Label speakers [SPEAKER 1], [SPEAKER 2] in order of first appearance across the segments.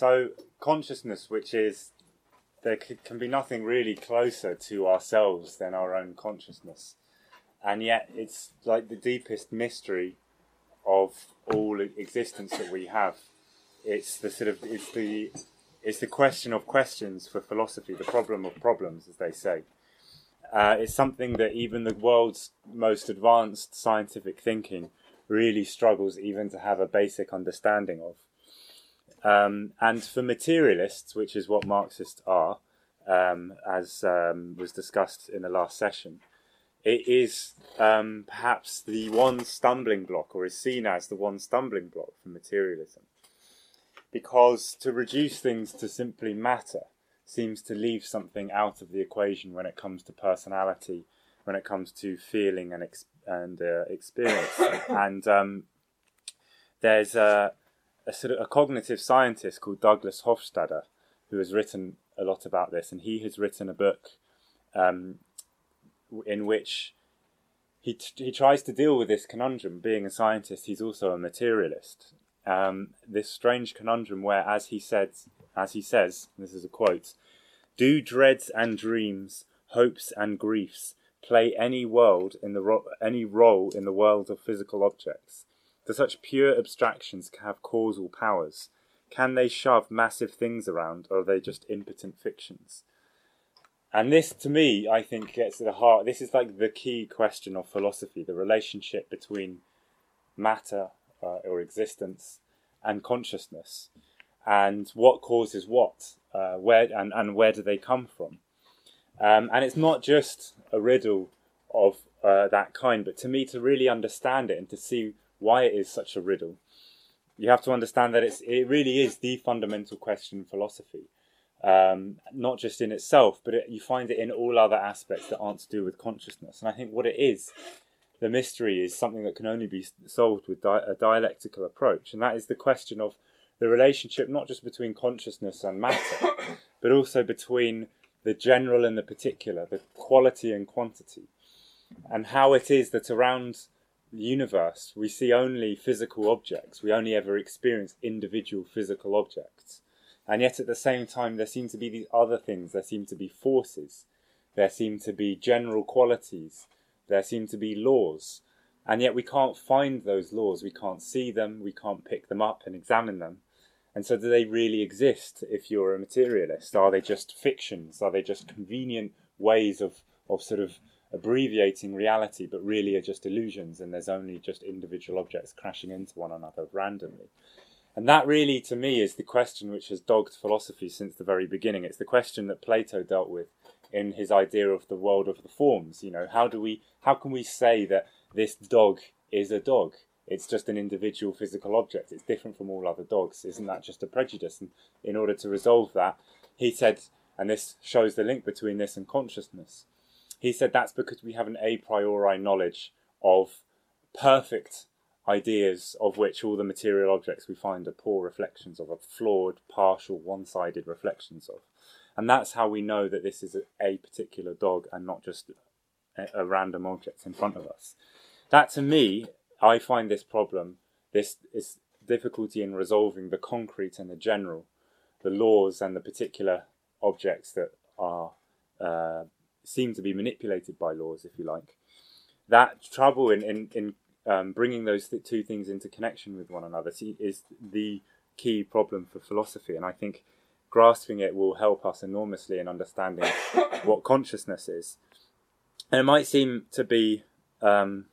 [SPEAKER 1] So, consciousness, which is, there can be nothing really closer to ourselves than our own consciousness. And yet, it's like the deepest mystery of all existence that we have. It's the sort of, it's the, it's the question of questions for philosophy, the problem of problems, as they say. Uh, it's something that even the world's most advanced scientific thinking really struggles even to have a basic understanding of. Um, and for materialists, which is what Marxists are, um, as um, was discussed in the last session, it is um, perhaps the one stumbling block, or is seen as the one stumbling block for materialism. Because to reduce things to simply matter seems to leave something out of the equation when it comes to personality, when it comes to feeling and ex- and uh, experience. and um, there's a, a a cognitive scientist called Douglas Hofstadter who has written a lot about this, and he has written a book um, in which he t- he tries to deal with this conundrum. Being a scientist, he's also a materialist. Um, this strange conundrum where, as he said, as he says, this is a quote: "Do dreads and dreams, hopes and griefs play any world in the ro- any role in the world of physical objects? Do such pure abstractions have causal powers? Can they shove massive things around, or are they just impotent fictions?" And this, to me, I think gets to the heart. This is like the key question of philosophy: the relationship between matter uh, or existence and consciousness, and what causes what, uh, where and, and where do they come from? Um, and it's not just a riddle of uh, that kind, but to me, to really understand it and to see why it is such a riddle, you have to understand that it's it really is the fundamental question in philosophy. Um, not just in itself, but it, you find it in all other aspects that aren't to do with consciousness. And I think what it is, the mystery is something that can only be solved with di- a dialectical approach, and that is the question of the relationship not just between consciousness and matter, but also between the general and the particular, the quality and quantity, and how it is that around universe we see only physical objects, we only ever experience individual physical objects. And yet at the same time, there seem to be these other things, there seem to be forces, there seem to be general qualities, there seem to be laws. And yet we can't find those laws, we can't see them, we can't pick them up and examine them. And so, do they really exist if you're a materialist? Are they just fictions? Are they just convenient ways of, of sort of abbreviating reality, but really are just illusions and there's only just individual objects crashing into one another randomly? And that really, to me, is the question which has dogged philosophy since the very beginning. It's the question that Plato dealt with in his idea of the world of the forms. You know, how do we, how can we say that this dog is a dog? It's just an individual physical object. It's different from all other dogs. Isn't that just a prejudice? And in order to resolve that, he said, and this shows the link between this and consciousness. He said that's because we have an a priori knowledge of perfect ideas of which all the material objects we find are poor reflections of, are flawed, partial, one sided reflections of. And that's how we know that this is a, particular dog and not just a, a, random object in front of us. That to me, I find this problem, this, this difficulty in resolving the concrete and the general, the laws and the particular objects that are uh, seem to be manipulated by laws, if you like. That trouble in, in, in um, bringing those th- two things into connection with one another is the key problem for philosophy. And I think grasping it will help us enormously in understanding what consciousness is. And it might seem to be um,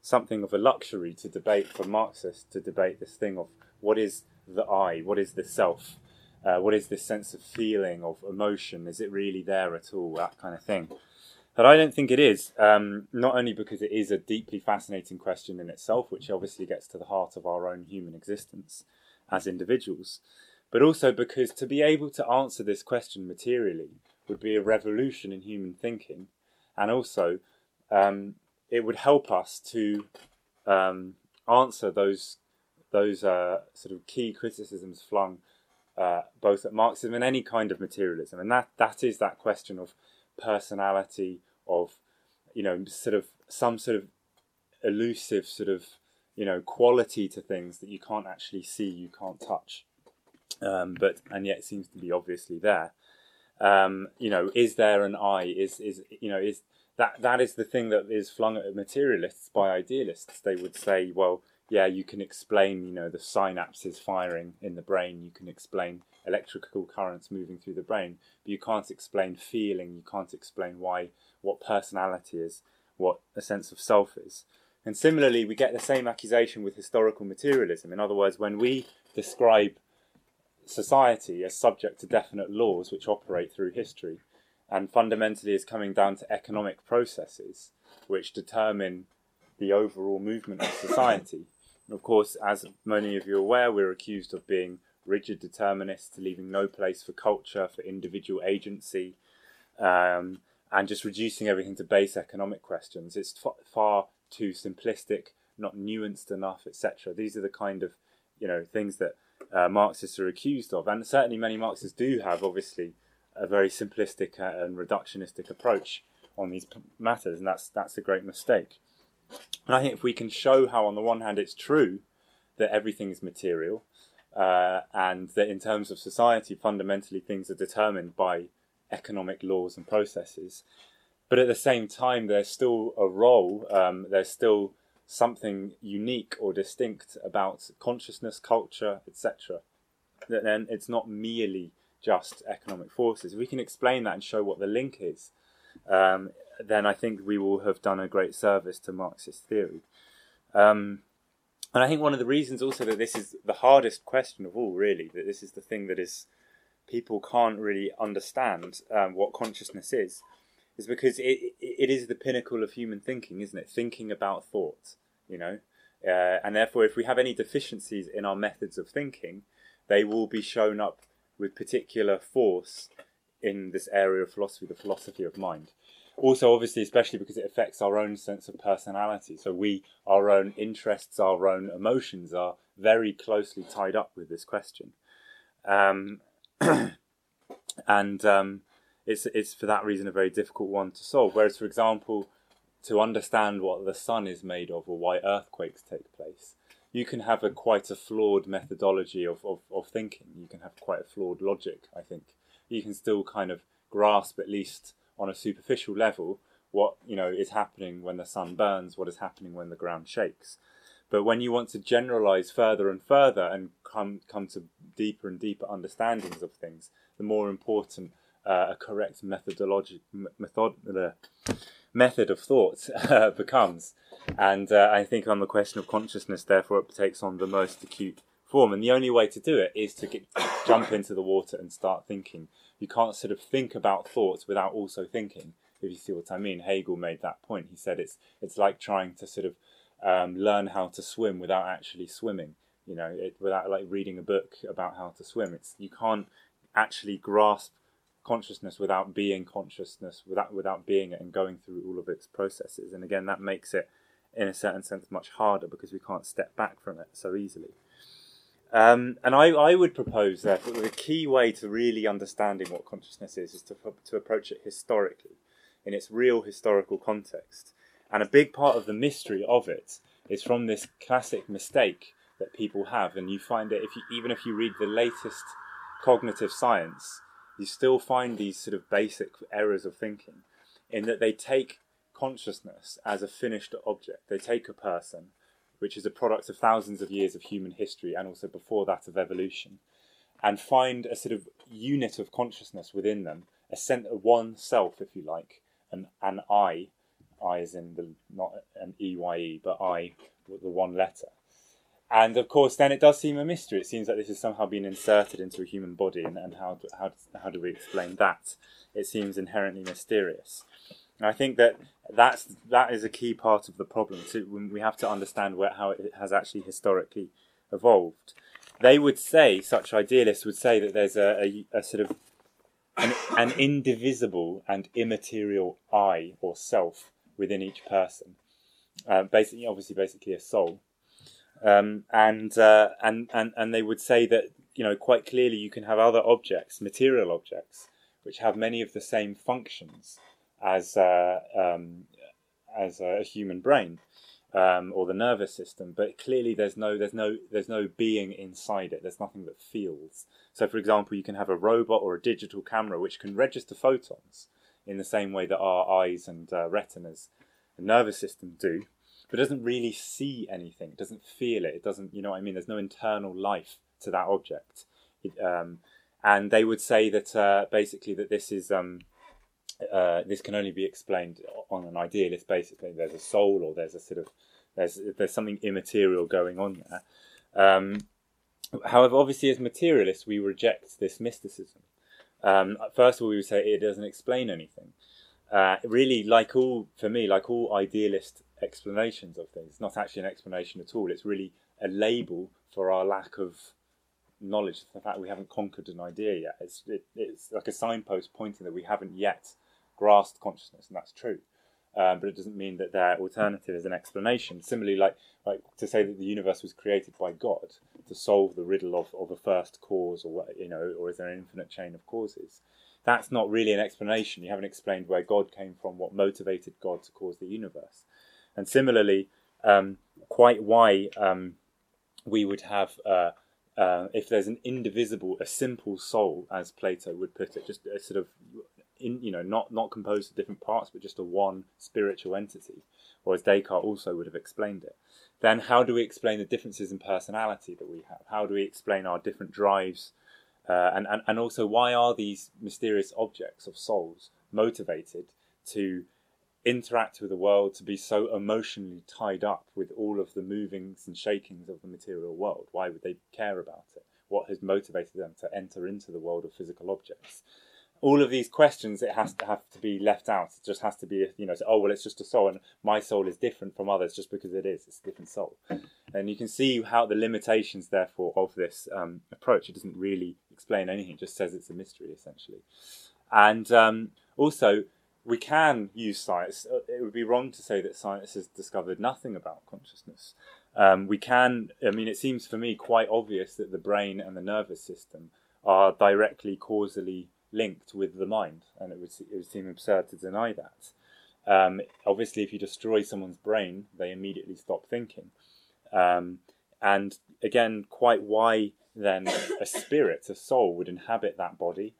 [SPEAKER 1] something of a luxury to debate for Marxists to debate this thing of what is the I, what is the self, uh, what is this sense of feeling, of emotion, is it really there at all, that kind of thing. But I don't think it is. Um, not only because it is a deeply fascinating question in itself, which obviously gets to the heart of our own human existence as individuals, but also because to be able to answer this question materially would be a revolution in human thinking, and also um, it would help us to um, answer those those uh, sort of key criticisms flung uh, both at Marxism and any kind of materialism, and that that is that question of personality, of you know, sort of some sort of elusive sort of you know quality to things that you can't actually see, you can't touch, um, but and yet seems to be obviously there. Um, you know, is there an I? Is is you know is that that is the thing that is flung at materialists by idealists. They would say, well, yeah, you can explain, you know, the synapses firing in the brain. You can explain electrical currents moving through the brain, but you can't explain feeling. You can't explain why, what personality is, what a sense of self is. And similarly, we get the same accusation with historical materialism. In other words, when we describe society as subject to definite laws which operate through history, and fundamentally is coming down to economic processes which determine the overall movement of society. And of course, as many of you are aware, we're accused of being rigid determinists, leaving no place for culture, for individual agency, um, and just reducing everything to base economic questions. It's f- far too simplistic, not nuanced enough, etc. These are the kind of you know things that uh, Marxists are accused of, and certainly many Marxists do have, obviously, a very simplistic uh, and reductionistic approach on these matters, and that's that's a great mistake. And I think if we can show how, on the one hand, it's true that everything is material, uh, and that in terms of society, fundamentally things are determined by economic laws and processes, but at the same time, there's still a role, um, there's still something unique or distinct about consciousness, culture, etc. That then it's not merely just economic forces. If we can explain that and show what the link is, um, then I think we will have done a great service to Marxist theory. Um, and I think one of the reasons also that this is the hardest question of all, really, that this is the thing that is people can't really understand um, what consciousness is, is because it it is the pinnacle of human thinking, isn't it? Thinking about thought, you know, uh, and therefore, if we have any deficiencies in our methods of thinking, they will be shown up with particular force in this area of philosophy, the philosophy of mind. Also, obviously, especially because it affects our own sense of personality. So, we, our own interests, our own emotions are very closely tied up with this question. Um, and um, it's, it's for that reason a very difficult one to solve. Whereas, for example, to understand what the sun is made of or why earthquakes take place, you can have a quite a flawed methodology of, of, of thinking. You can have quite a flawed logic, I think. You can still kind of grasp, at least on a superficial level, what you know is happening when the sun burns, what is happening when the ground shakes. But when you want to generalize further and further and come come to deeper and deeper understandings of things, the more important uh, a correct methodology method uh, method of thought uh, becomes. And uh, I think on the question of consciousness, therefore, it takes on the most acute form. And the only way to do it is to get, jump into the water and start thinking. You can't sort of think about thoughts without also thinking. If you see what I mean, Hegel made that point. He said it's it's like trying to sort of um, learn how to swim without actually swimming. You know, it, without like reading a book about how to swim. It's you can't actually grasp consciousness without being consciousness, without without being it and going through all of its processes. And again, that makes it in a certain sense much harder because we can't step back from it so easily. Um, and I, I would propose that the key way to really understanding what consciousness is is to, to approach it historically, in its real historical context. And a big part of the mystery of it is from this classic mistake that people have, and you find it if you, even if you read the latest cognitive science, you still find these sort of basic errors of thinking, in that they take consciousness as a finished object. They take a person, which is a product of thousands of years of human history and also before that of evolution, and find a sort of unit of consciousness within them, a center, one self, if you like, an an I, I is in the not an E Y E, but I, the one letter. And of course, then it does seem a mystery. It seems like this has somehow been inserted into a human body, and, and how, how, how do we explain that? It seems inherently mysterious. And I think that that's that is a key part of the problem too. We have to understand where, how it has actually historically evolved. They would say, such idealists would say that there's a, a, a sort of an, an, indivisible and immaterial I or self within each person. Uh, basically, obviously, basically a soul. Um, and, uh, and and and they would say that you know quite clearly you can have other objects, material objects, which have many of the same functions as uh, um, as a human brain um, or the nervous system, but clearly there's no there's no there's no being inside it. There's nothing that feels. So, for example, you can have a robot or a digital camera which can register photons in the same way that our eyes and uh, retinas and nervous system do, but doesn't really see anything. It doesn't feel it. It doesn't, you know what I mean? There's no internal life to that object. It, um, and they would say that uh, basically that this is um, uh, this can only be explained on an idealist basis. There's a soul, or there's a sort of there's there's something immaterial going on there. Um, however, obviously, as materialists, we reject this mysticism. Um, first of all, we would say it doesn't explain anything. Uh, really, like all for me, like all idealist explanations of things, it's not actually an explanation at all. It's really a label for our lack of knowledge, the fact we haven't conquered an idea yet. It's it, it's like a signpost pointing that we haven't yet grasped consciousness, and that's true. Um, but it doesn't mean that their alternative is an explanation. Similarly, like like to say that the universe was created by God to solve the riddle of, of a first cause, or you know, or is there an infinite chain of causes? That's not really an explanation. You haven't explained where God came from, what motivated God to cause the universe, and similarly, um, quite why um, we would have. Uh, uh, if there's an indivisible, a simple soul, as Plato would put it, just a sort of in, you know, not not composed of different parts, but just a one spiritual entity, or as Descartes also would have explained it. Then, how do we explain the differences in personality that we have? How do we explain our different drives, uh, and, and and also why are these mysterious objects of souls motivated to interact with the world, to be so emotionally tied up with all of the movings and shakings of the material world? Why would they care about it? What has motivated them to enter into the world of physical objects? All of these questions it has to have to be left out. It just has to be you know oh well it's just a soul and my soul is different from others just because it is. It's a different soul. And you can see how the limitations therefore of this um, approach it doesn't really explain anything. It just says it's a mystery essentially. And um, also we can use science. Uh, it would be wrong to say that science has discovered nothing about consciousness. Um, we can i mean it seems for me quite obvious that the brain and the nervous system are directly causally linked with the mind, and it would it would seem absurd to deny that. Um, obviously, if you destroy someone's brain, they immediately stop thinking. Um, and again, quite why then a spirit, a soul, would inhabit that body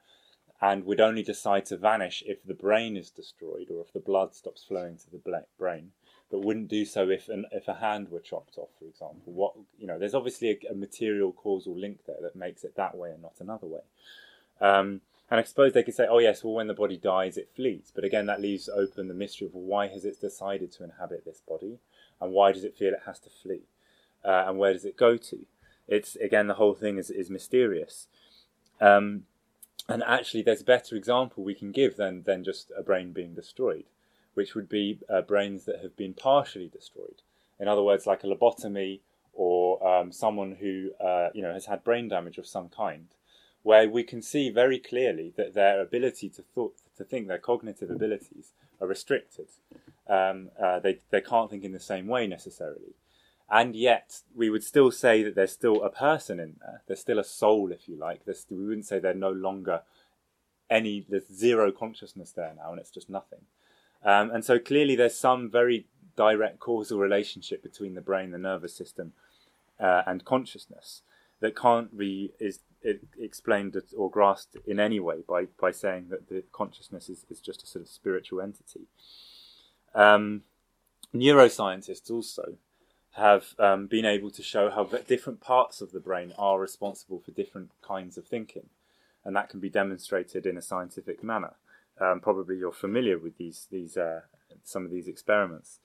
[SPEAKER 1] and would only decide to vanish if the brain is destroyed or if the blood stops flowing to the brain, but wouldn't do so if an, if a hand were chopped off, for example. What you know, there's obviously a, a material causal link there that makes it that way and not another way. Um, and I suppose they could say, oh yes, well when the body dies, it flees. But again, that leaves open the mystery of why has it decided to inhabit this body, and why does it feel it has to flee, uh, and where does it go to? It's again the whole thing is is mysterious. Um, and actually, there's a better example we can give than than just a brain being destroyed, which would be uh, brains that have been partially destroyed. In other words, like a lobotomy or um, someone who uh, you know has had brain damage of some kind where we can see very clearly that their ability to thought, to think, their cognitive abilities are restricted. Um, uh, they they can't think in the same way necessarily, and yet we would still say that there's still a person in there. There's still a soul, if you like. There's, we wouldn't say they're no longer any. There's zero consciousness there now, and it's just nothing. Um, and so clearly, there's some very direct causal relationship between the brain, the nervous system, uh, and consciousness that can't be is explained or grasped in any way by, by saying that the consciousness is, is just a sort of spiritual entity. Um, neuroscientists also have um, been able to show how different parts of the brain are responsible for different kinds of thinking, and that can be demonstrated in a scientific manner. Um, probably you're familiar with these these uh, some of these experiments,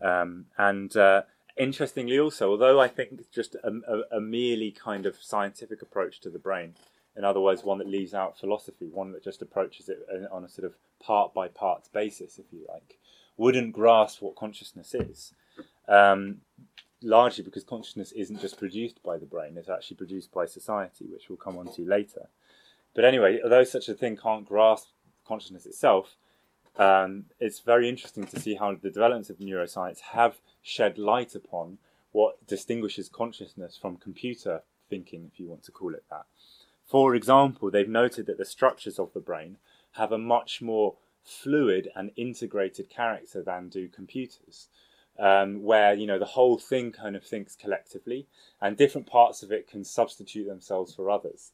[SPEAKER 1] um, and uh, interestingly, also, although I think just a, a, a, merely kind of scientific approach to the brain, In other words, one that leaves out philosophy, one that just approaches it on a sort of part by part basis, if you like, wouldn't grasp what consciousness is. Um, largely because consciousness isn't just produced by the brain, it's actually produced by society, which we'll come on to later. But anyway, although such a thing can't grasp consciousness itself, um, it's very interesting to see how the developments of neuroscience have shed light upon what distinguishes consciousness from computer thinking, if you want to call it that. For example, they've noted that the structures of the brain have a much more fluid and integrated character than do computers. Um, where you know the whole thing kind of thinks collectively, and different parts of it can substitute themselves for others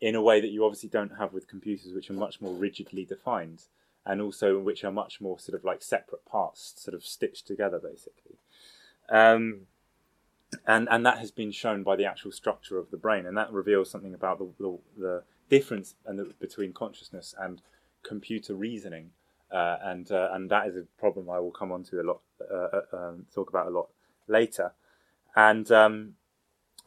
[SPEAKER 1] in a way that you obviously don't have with computers, which are much more rigidly defined, and also which are much more sort of like separate parts, sort of stitched together, basically. Um, and and that has been shown by the actual structure of the brain, and that reveals something about the the, the difference and the, between consciousness and computer reasoning, uh, and uh, and that is a problem I will come on to a lot, uh, uh um, talk about a lot later, and. Um,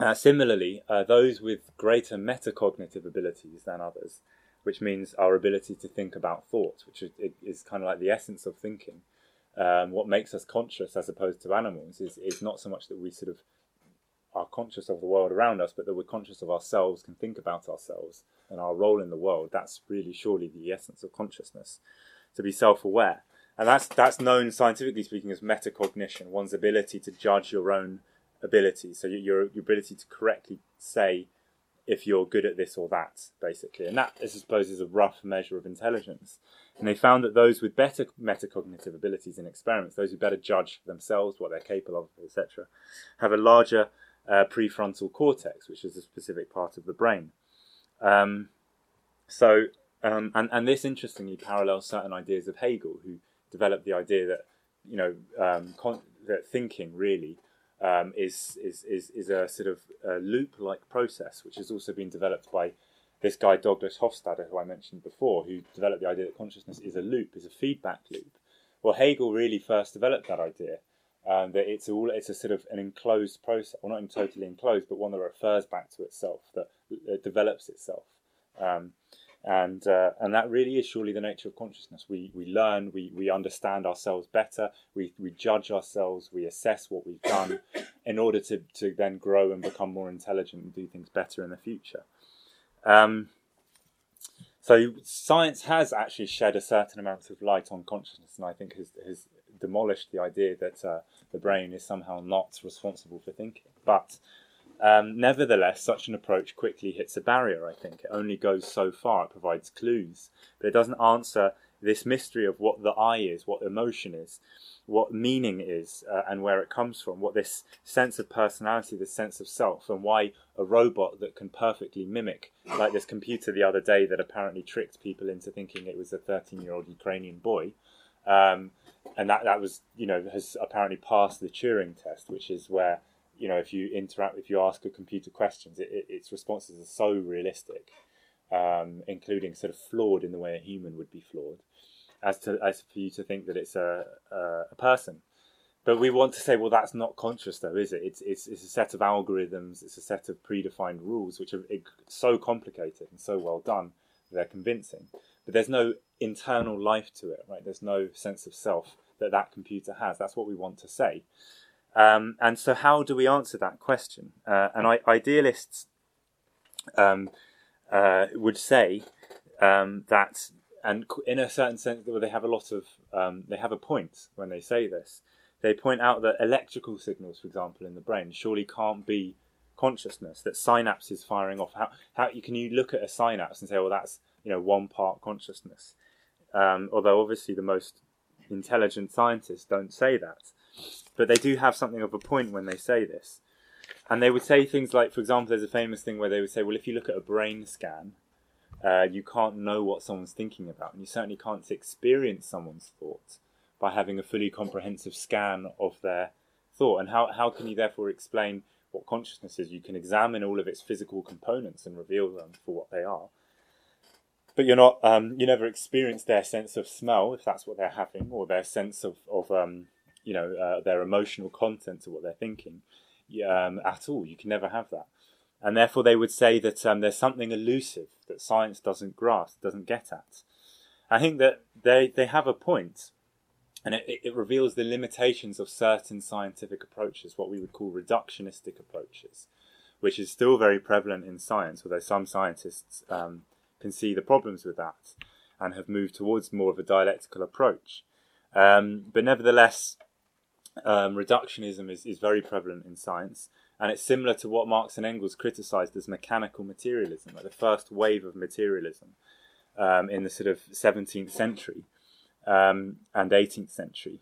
[SPEAKER 1] uh, similarly, uh, those with greater metacognitive abilities than others, which means our ability to think about thoughts, which is, is kind of like the essence of thinking, um, what makes us conscious as opposed to animals is, is not so much that we sort of are conscious of the world around us, but that we're conscious of ourselves, can think about ourselves and our role in the world. That's really surely the essence of consciousness, to be self-aware, and that's that's known scientifically speaking as metacognition, one's ability to judge your own ability. So your your ability to correctly say if you're good at this or that, basically, and that I suppose is a rough measure of intelligence. And they found that those with better metacognitive abilities in experiments, those who better judge themselves, what they're capable of, etc., have a larger uh, prefrontal cortex, which is a specific part of the brain. Um, so, um, and, and this interestingly parallels certain ideas of Hegel, who developed the idea that, you know, um, con- that thinking really um, is, is, is, is a sort of loop like process, which has also been developed by this guy Douglas Hofstadter, who I mentioned before, who developed the idea that consciousness is a loop, is a feedback loop. Well, Hegel really first developed that idea. Um, that it's all it's a sort of an enclosed process, well, not totally enclosed, but one that refers back to itself, that develops itself, um, and uh, and that really is surely the nature of consciousness. We we learn, we we understand ourselves better, we we judge ourselves, we assess what we've done, in order to to then grow and become more intelligent and do things better in the future. Um, so science has actually shed a certain amount of light on consciousness, and I think has, has demolished the idea that uh, the brain is somehow not responsible for thinking. But um, nevertheless, such an approach quickly hits a barrier. I think it only goes so far. It provides clues, but it doesn't answer this mystery of what the I is, what emotion is, what meaning is uh, and where it comes from, what this sense of personality, this sense of self, and why a robot that can perfectly mimic, like this computer the other day that apparently tricked people into thinking it was a 13 year old Ukrainian boy. Um, and that, that was, you know, has apparently passed the Turing test, which is where, you know, if you interact, if you ask a computer questions, it, it, its responses are so realistic, um, including sort of flawed in the way a human would be flawed as to as for you to think that it's a, a, a person. But we want to say, well, that's not conscious, though, is it? It's, it's, it's a set of algorithms, it's a set of predefined rules, which are so complicated and so well done, they're convincing. But there's no internal life to it, right? There's no sense of self that that computer has. That's what we want to say. Um, and so, how do we answer that question? Uh, and I, idealists um, uh, would say um, that and in a certain sense, they have a lot of um, they have a point when they say this. They point out that electrical signals, for example, in the brain, surely can't be consciousness. That synapses firing off. How how can you look at a synapse and say, well, that's you know one part consciousness? Um, although obviously the most intelligent scientists don't say that, but they do have something of a point when they say this. And they would say things like, for example, there's a famous thing where they would say, well, if you look at a brain scan, uh, you can't know what someone's thinking about, and you certainly can't experience someone's thoughts by having a fully comprehensive scan of their thought. And how, how can you therefore explain what consciousness is? You can examine all of its physical components and reveal them for what they are. But you're not, um, you never experience their sense of smell, if that's what they're having, or their sense of, of um, you know, uh, their emotional content to what they're thinking um, at all. You can never have that. and therefore they would say that um, there's something elusive that science doesn't grasp, doesn't get at. I think that they they have a point, and it, it reveals the limitations of certain scientific approaches, what we would call reductionistic approaches, which is still very prevalent in science, although some scientists um, can see the problems with that and have moved towards more of a dialectical approach. Um, but nevertheless, um, reductionism is, is very prevalent in science, and it's similar to what Marx and Engels criticized as mechanical materialism, like the first wave of materialism um, in the sort of 17th century um, and 18th century,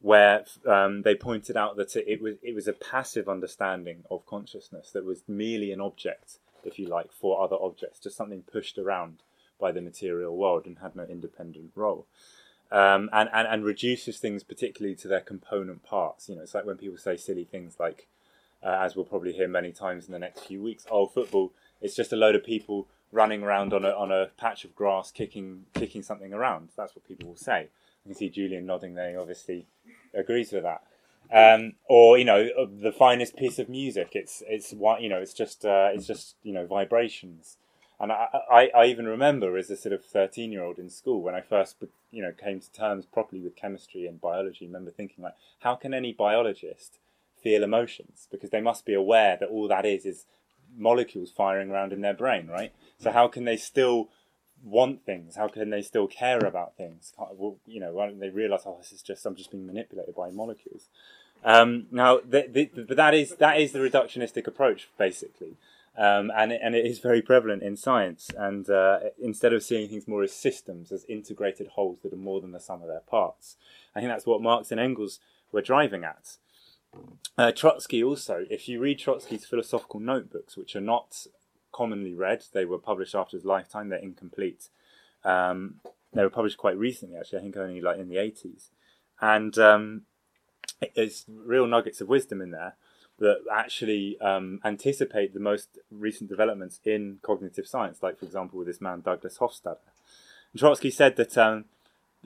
[SPEAKER 1] where um, they pointed out that it was it was a passive understanding of consciousness that was merely an object, if you like, for other objects, just something pushed around by the material world and had no independent role. Um, and, and, and reduces things particularly to their component parts. You know, it's like when people say silly things like, uh, as we'll probably hear many times in the next few weeks, oh, football, it's just a load of people running around on a, on a patch of grass kicking, kicking something around. That's what people will say. You can see Julian nodding there, he obviously agrees with that. Um, or you know the finest piece of music. It's it's you know it's just uh, it's just you know vibrations. And I, I, I even remember as a sort of 13 year old in school when I first, you know, came to terms properly with chemistry and biology, I remember thinking like, how can any biologist feel emotions? Because they must be aware that all that is is molecules firing around in their brain, right? So how can they still want things? How can they still care about things? You know, why don't they realize, oh, this is just I'm just being manipulated by molecules? Um, now, the, the, but that is that is the reductionistic approach, basically. Um, and, it, and it is very prevalent in science. And uh, instead of seeing things more as systems, as integrated wholes that are more than the sum of their parts, I think that's what Marx and Engels were driving at. Uh, Trotsky also, if you read Trotsky's philosophical notebooks, which are not commonly read, they were published after his lifetime, they're incomplete. Um, they were published quite recently, actually, I think only like in the 80s. And um, there's real nuggets of wisdom in there that actually um, anticipate the most recent developments in cognitive science, like, for example, with this man Douglas Hofstadter. And Trotsky said that, um,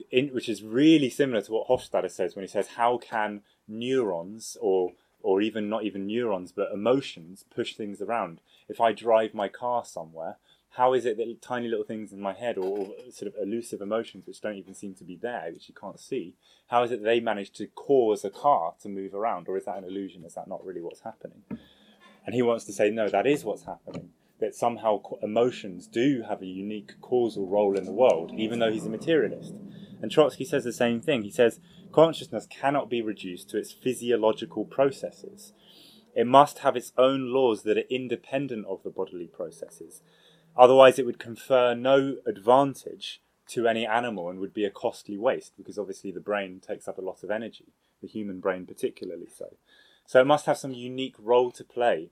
[SPEAKER 1] in, which is really similar to what Hofstadter says when he says, How can neurons, or, or even not even neurons, but emotions, push things around? If I drive my car somewhere, how is it that tiny little things in my head or, or, sort of elusive emotions which don't even seem to be there, which you can't see, how is it that they manage to cause a car to move around? Or is that an illusion? Is that not really what's happening? And he wants to say, no, that is what's happening. That somehow emotions do have a unique causal role in the world, even though he's a materialist. And Trotsky says the same thing. He says, consciousness cannot be reduced to its physiological processes. It must have its own laws that are independent of the bodily processes Otherwise, it would confer no advantage to any animal and would be a costly waste because obviously the brain takes up a lot of energy, the human brain particularly so. So it must have some unique role to play.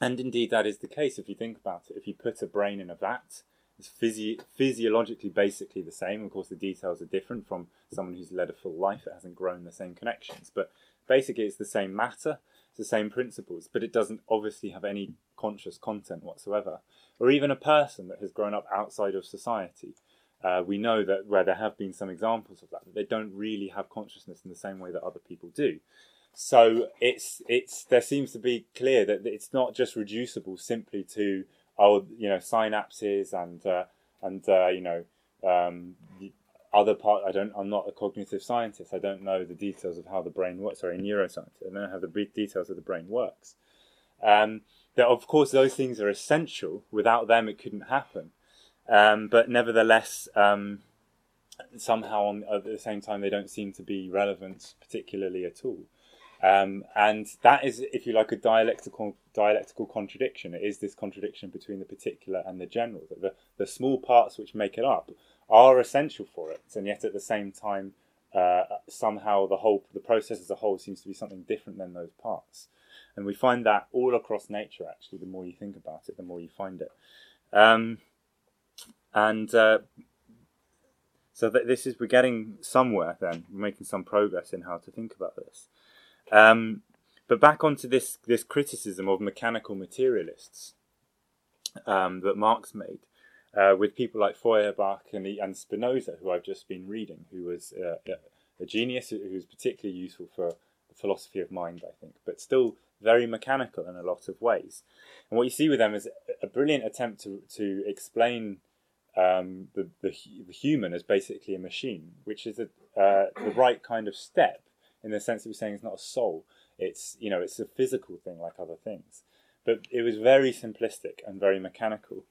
[SPEAKER 1] And indeed, that is the case if you think about it. If you put a brain in a vat, it's physi- physiologically basically the same. Of course, the details are different from someone who's led a full life, it hasn't grown the same connections. But basically, it's the same matter, the same principles, but it doesn't obviously have any conscious content whatsoever or even a person that has grown up outside of society. Uh, we know that where there have been some examples of that, that they don't really have consciousness in the same way that other people do. So it's it's there seems to be clear that it's not just reducible simply to oh you know synapses and uh, and uh, you know um, other part. I don't. I'm not a cognitive scientist. I don't know the details of how the brain works. Sorry, neuroscientist. I don't know how the details of the brain works. Um, that of course those things are essential. Without them, it couldn't happen. Um, but nevertheless, um, somehow on, at the same time, they don't seem to be relevant particularly at all. Um, and that is, if you like, a dialectical dialectical contradiction. It is this contradiction between the particular and the general. That the, the small parts which make it up are essential for it, and yet at the same time, uh, somehow the whole the process as a whole seems to be something different than those parts. And we find that all across nature, actually, the more you think about it, the more you find it. Um, and uh, so th- this is, we're getting somewhere then, we're making some progress in how to think about this. Um, but back onto this, this criticism of mechanical materialists um, that Marx made. Uh, with people like Feuerbach and, and Spinoza, who I've just been reading, who was uh, a genius, who was particularly useful for the philosophy of mind, I think, but still very mechanical in a lot of ways. And what you see with them is a brilliant attempt to to explain um, the, the, the human as basically a machine, which is a, uh, the right kind of step in the sense that we're saying it's not a soul. It's you know it's a physical thing like other things, but it was very simplistic and very mechanical.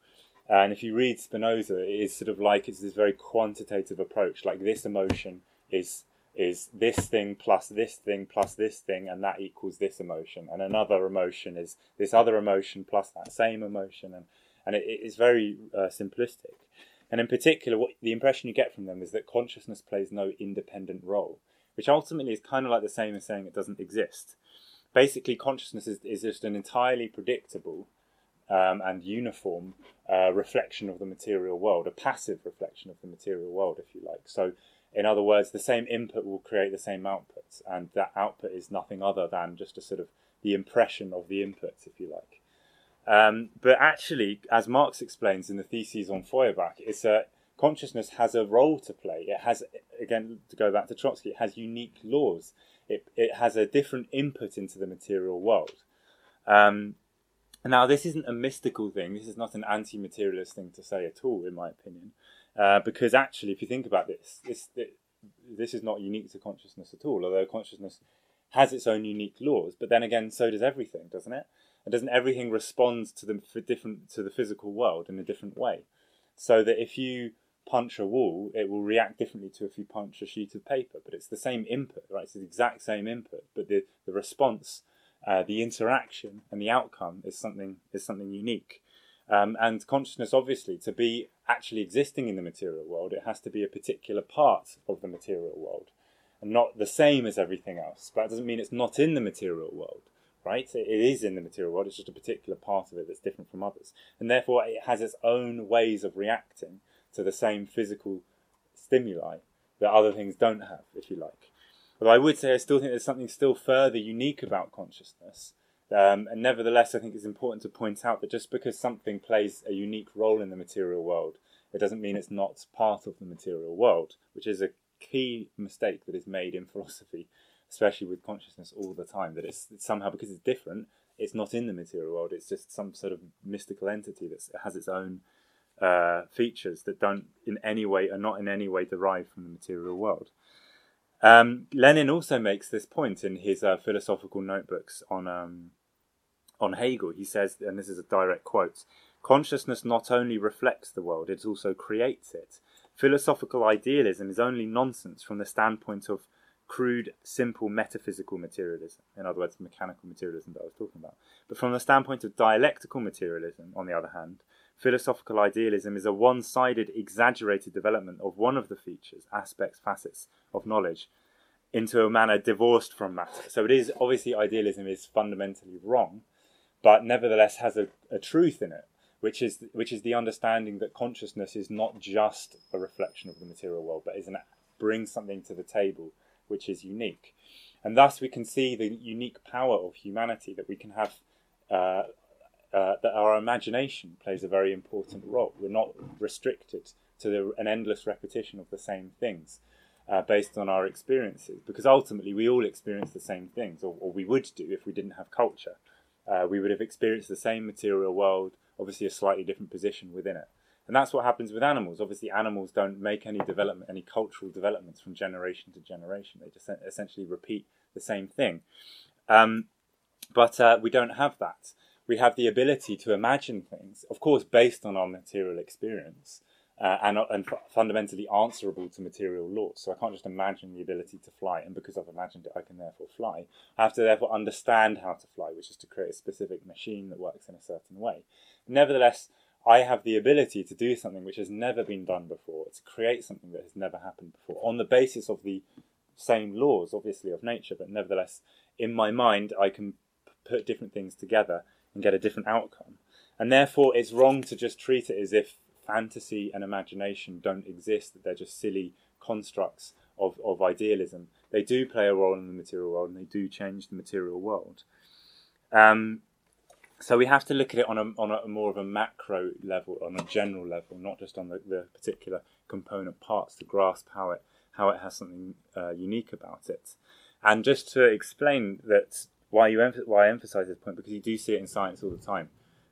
[SPEAKER 1] And if you read Spinoza, it is sort of like it's this very quantitative approach. Like this emotion is is this thing plus this thing plus this thing, and that equals this emotion. And another emotion is this other emotion plus that same emotion, and and it, it is very uh, simplistic. And in particular, what the impression you get from them is that consciousness plays no independent role, which ultimately is kind of like the same as saying it doesn't exist. Basically, consciousness is, is just an entirely predictable um, and uniform uh, reflection of the material world, a passive reflection of the material world, if you like. So, in other words, the same input will create the same outputs, and that output is nothing other than just a sort of the impression of the inputs, if you like. Um, but actually, as Marx explains in the theses on Feuerbach, it's a consciousness has a role to play. It has, again, to go back to Trotsky, it has unique laws. It, it has a different input into the material world. Um, now, this isn't a mystical thing. This is not an anti-materialist thing to say at all, in my opinion, uh, because actually, if you think about this, this this is not unique to consciousness at all. Although consciousness has its own unique laws, but then again, so does everything, doesn't it? and doesn't everything respond to the different to the physical world in a different way? So that if you punch a wall, it will react differently to if you punch a sheet of paper. But it's the same input, right? It's the exact same input, but the the response, uh, the interaction, and the outcome is something is something unique. Um, and consciousness, obviously, to be actually existing in the material world, it has to be a particular part of the material world, and not the same as everything else. But that doesn't mean it's not in the material world right? It is in the material world, it's just a particular part of it that's different from others. And therefore, it has its own ways of reacting to the same physical stimuli that other things don't have, if you like. But I would say I still think there's something still further unique about consciousness. Um, and nevertheless, I think it's important to point out that just because something plays a unique role in the material world, it doesn't mean it's not part of the material world, which is a key mistake that is made in philosophy especially with consciousness all the time, that it's, it's, somehow because it's different, it's not in the material world. It's just some sort of mystical entity that has its own uh, features that don't in any way are not in any way derived from the material world. Um, Lenin also makes this point in his uh, philosophical notebooks on um, on Hegel. He says, and this is a direct quote: "Consciousness not only reflects the world; it also creates it. Philosophical idealism is only nonsense from the standpoint of crude, simple metaphysical materialism, in other words, mechanical materialism that I was talking about. But from the standpoint of dialectical materialism, on the other hand, philosophical idealism is a one sided, exaggerated development of one of the features, aspects, facets of knowledge into a manner divorced from matter. So it is obviously idealism is fundamentally wrong, but nevertheless has a, a truth in it. Which is which is the understanding that consciousness is not just a reflection of the material world, but is an brings something to the table which is unique. And thus we can see the unique power of humanity that we can have, uh, uh, that our imagination plays a very important role. We're not restricted to the, an endless repetition of the same things. Uh, based on our experiences, because ultimately we all experience the same things, or, or we would do if we didn't have culture. Uh, we would have experienced the same material world, obviously a slightly different position within it. And that's what happens with animals. Obviously, animals don't make any development, any cultural developments from generation to generation. They just essentially repeat the same thing. Um, but uh, we don't have that. We have the ability to imagine things, of course, based on our material experience. Uh, and, and fundamentally answerable to material laws. So I can't just imagine the ability to fly, and because I've imagined it, I can therefore fly. I have to therefore understand how to fly, which is to create a specific machine that works in a certain way. Nevertheless, I have the ability to do something which has never been done before, to create something that has never happened before, on the basis of the same laws, obviously, of nature, but nevertheless, in my mind, I can put different things together and get a different outcome. And therefore, it's wrong to just treat it as if fantasy and imagination don't exist, that they're just silly constructs of, of idealism. They do play a role in the material world and they do change the material world. Um, so we have to look at it on a on a more of a macro level, on a general level, not just on the, the particular component parts to grasp how it how it has something uh, unique about it. And just to explain that why you why I emphasize this point because you do see it in science all the time.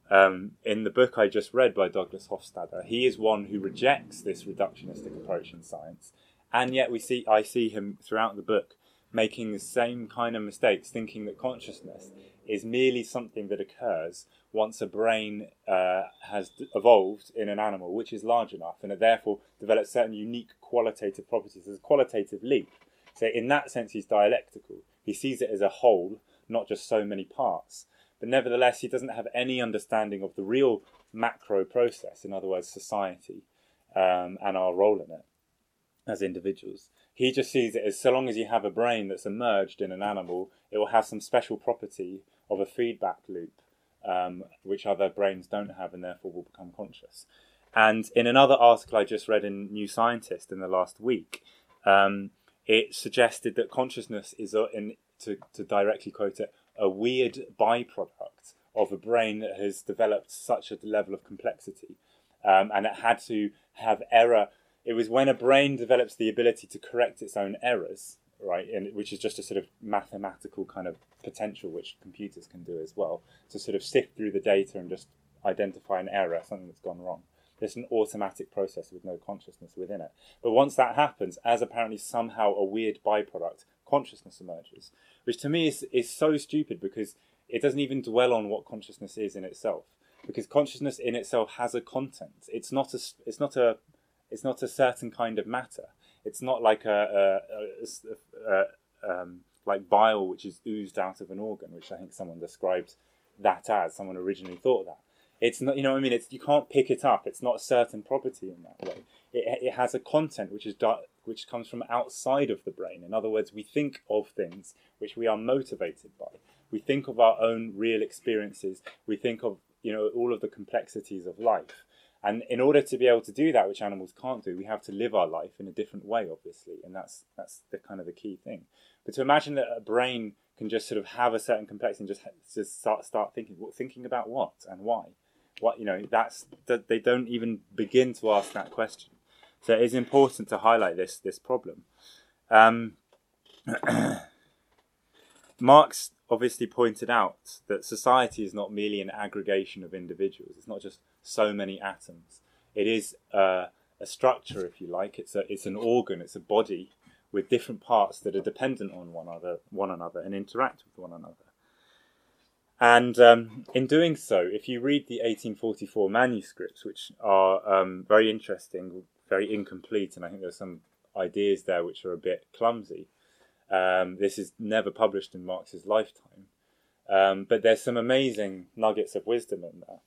[SPEAKER 1] Um, in the book I just read by Douglas Hofstadter, he is one who rejects this reductionistic approach in science, and yet we see I see him throughout the book making the same kind of mistakes, thinking that consciousness is merely something that occurs once a brain uh, has d- evolved in an animal which is large enough and it therefore develops certain unique qualitative properties as a qualitative leap. So, in that sense, he's dialectical. He sees it as a whole, not just so many parts. But nevertheless, he doesn't have any understanding of the real macro process, in other words, society, um, and our role in it as individuals. He just sees it as so long as you have a brain that's emerged in an animal, it will have some special property of a feedback loop, um, which other brains don't have, and therefore will become conscious. And in another article I just read in New Scientist in the last week, um, it suggested that consciousness is, a, in, to, to directly quote it, a weird byproduct of a brain that has developed such a level of complexity. Um, and it had to have error. It was when a brain develops the ability to correct its own errors, right, and which is just a sort of mathematical kind of potential which computers can do as well, to sort of sift through the data and just identify an error, something that's gone wrong. There's an automatic process with no consciousness within it. But once that happens, as apparently somehow a weird byproduct, consciousness emerges, which to me is, is so stupid because it doesn't even dwell on what consciousness is in itself. Because consciousness in itself has a content. It's not a, it's not a, it's not a certain kind of matter. It's not like a, a, a, a um, like bile which is oozed out of an organ, which I think someone described that as. Someone originally thought that. It's not, you know what I mean? It's, you can't pick it up. It's not a certain property in that way. It, it has a content which is which comes from outside of the brain. In other words, we think of things which we are motivated by. We think of our own real experiences. We think of you know all of the complexities of life. And in order to be able to do that, which animals can't do, we have to live our life in a different way, obviously, and that's that's the kind of the key thing. But to imagine that a brain can just sort of have a certain complexity and just just start start thinking, thinking about what and why, what you know, that's that they don't even begin to ask that question. So it is important to highlight this this problem. Um, Marx obviously pointed out that society is not merely an aggregation of individuals. It's not just so many atoms. It is uh, a structure, if you like. It's a it's an organ. It's a body with different parts that are dependent on one another, one another, and interact with one another. And um, in doing so, if you read the 1844 manuscripts, which are um, very interesting, very incomplete, and I think there's some ideas there which are a bit clumsy. Um, this is never published in Marx's lifetime, um, but there's some amazing nuggets of wisdom in there.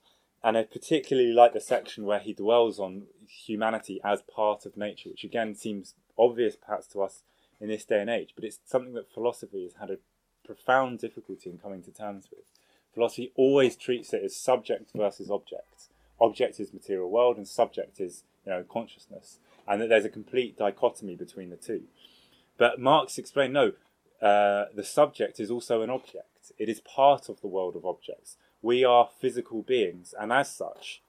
[SPEAKER 1] And I particularly like the section where he dwells on humanity as part of nature, which again seems obvious perhaps to us in this day and age, but it's something that philosophy has had a profound difficulty in coming to terms with. Philosophy always treats it as subject versus object. Object is material world, and subject is you know consciousness, and that there's a complete dichotomy between the two. But Marx explained no, uh, the subject is also an object. It is part of the world of objects. We are physical beings, and as such,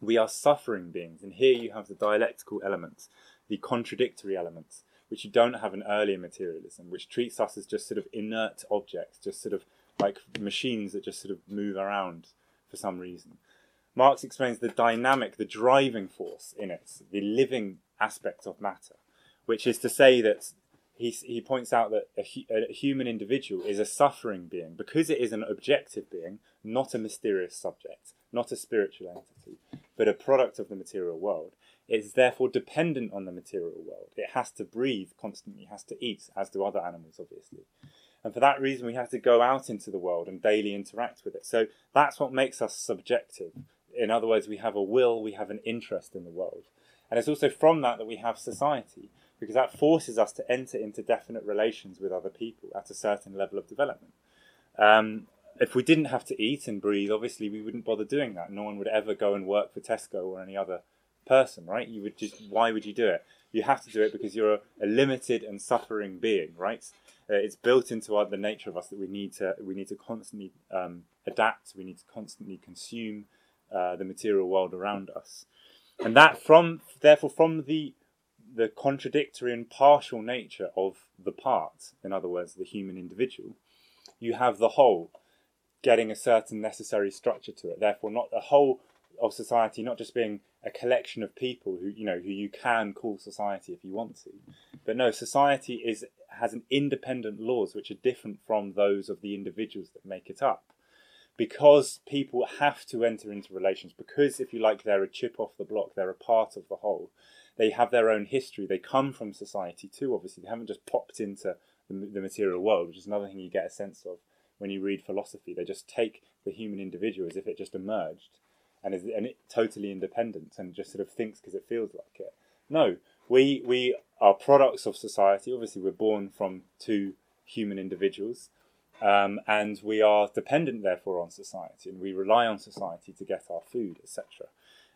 [SPEAKER 1] we are suffering beings. And here you have the dialectical elements, the contradictory elements, which you don't have in earlier materialism, which treats us as just sort of inert objects, just sort of like machines that just sort of move around for some reason. Marx explains the dynamic, the driving force in it, the living aspect of matter, which is to say that he, he points out that a, a, human individual is a suffering being because it is an objective being, not a mysterious subject, not a spiritual entity, but a product of the material world. It is therefore dependent on the material world. It has to breathe constantly, has to eat, as do other animals, obviously. And for that reason, we have to go out into the world and daily interact with it. So that's what makes us subjective. In other words, we have a will, we have an interest in the world. And it's also from that that we have society because that forces us to enter into definite relations with other people at a certain level of development. Um, if we didn't have to eat and breathe, obviously we wouldn't bother doing that. No one would ever go and work for Tesco or any other person, right? You would just, why would you do it? You have to do it because you're a, a limited and suffering being, right? Uh, it's built into our, the nature of us that we need to we need to constantly um, adapt. We need to constantly consume uh, the material world around us, and that from therefore from the the contradictory and partial nature of the part, in other words, the human individual, you have the whole getting a certain necessary structure to it. Therefore, not the whole of society not just being a collection of people who you know who you can call society if you want to, but no, society is has an independent laws which are different from those of the individuals that make it up. Because people have to enter into relations, because if you like, they're a chip off the block, they're a part of the whole. They have their own history. They come from society too. Obviously, they haven't just popped into the, the material world, which is another thing you get a sense of when you read philosophy. They just take the human individual as if it just emerged and is and it totally independent and just sort of thinks because it feels like it. No, we we are products of society. Obviously, we're born from two human individuals, um, and we are dependent, therefore, on society, and we rely on society to get our food, etc.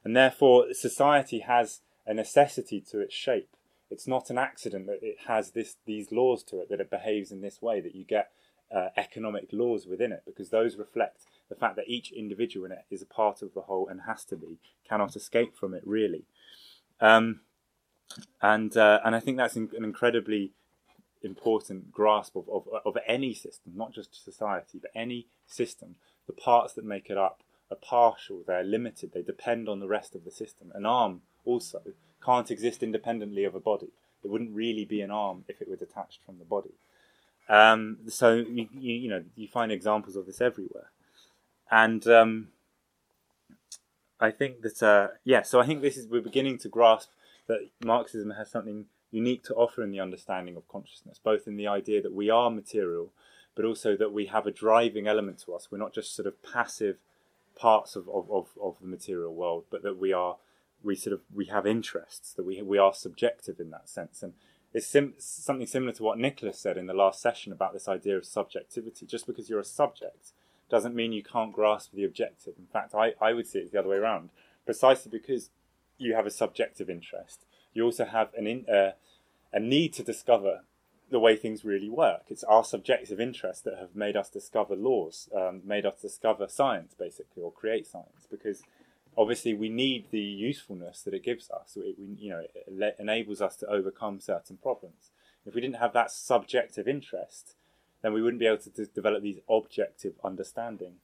[SPEAKER 1] And therefore, society has a necessity to its shape. It's not an accident that it has this these laws to it, that it behaves in this way, that you get uh, economic laws within it, because those reflect the fact that each individual in it is a part of the whole and has to be, cannot escape from it, really. Um, and uh, and I think that's an incredibly important grasp of, of, of any system, not just society, but any system. The parts that make it up are partial, they're limited, they depend on the rest of the system. An arm also can't exist independently of a body. It wouldn't really be an arm if it were detached from the body. Um, so you, you, you, know you find examples of this everywhere, and um, I think that uh, yeah. So I think this is we're beginning to grasp that Marxism has something unique to offer in the understanding of consciousness, both in the idea that we are material, but also that we have a driving element to us. We're not just sort of passive parts of, of, of, of the material world, but that we are we sort of we have interests that we we are subjective in that sense and it's sim- something similar to what Nicholas said in the last session about this idea of subjectivity. Just because you're a subject doesn't mean you can't grasp the objective. In fact, I, I would see it the other way around. Precisely because you have a subjective interest, you also have an in, uh, a need to discover the way things really work. It's our subjective interests that have made us discover laws, um, made us discover science, basically, or create science. Because obviously, we need the usefulness that it gives us. It, we, you know, it le- enables us to overcome certain problems. If we didn't have that subjective interest, then we wouldn't be able to d- develop these objective understanding.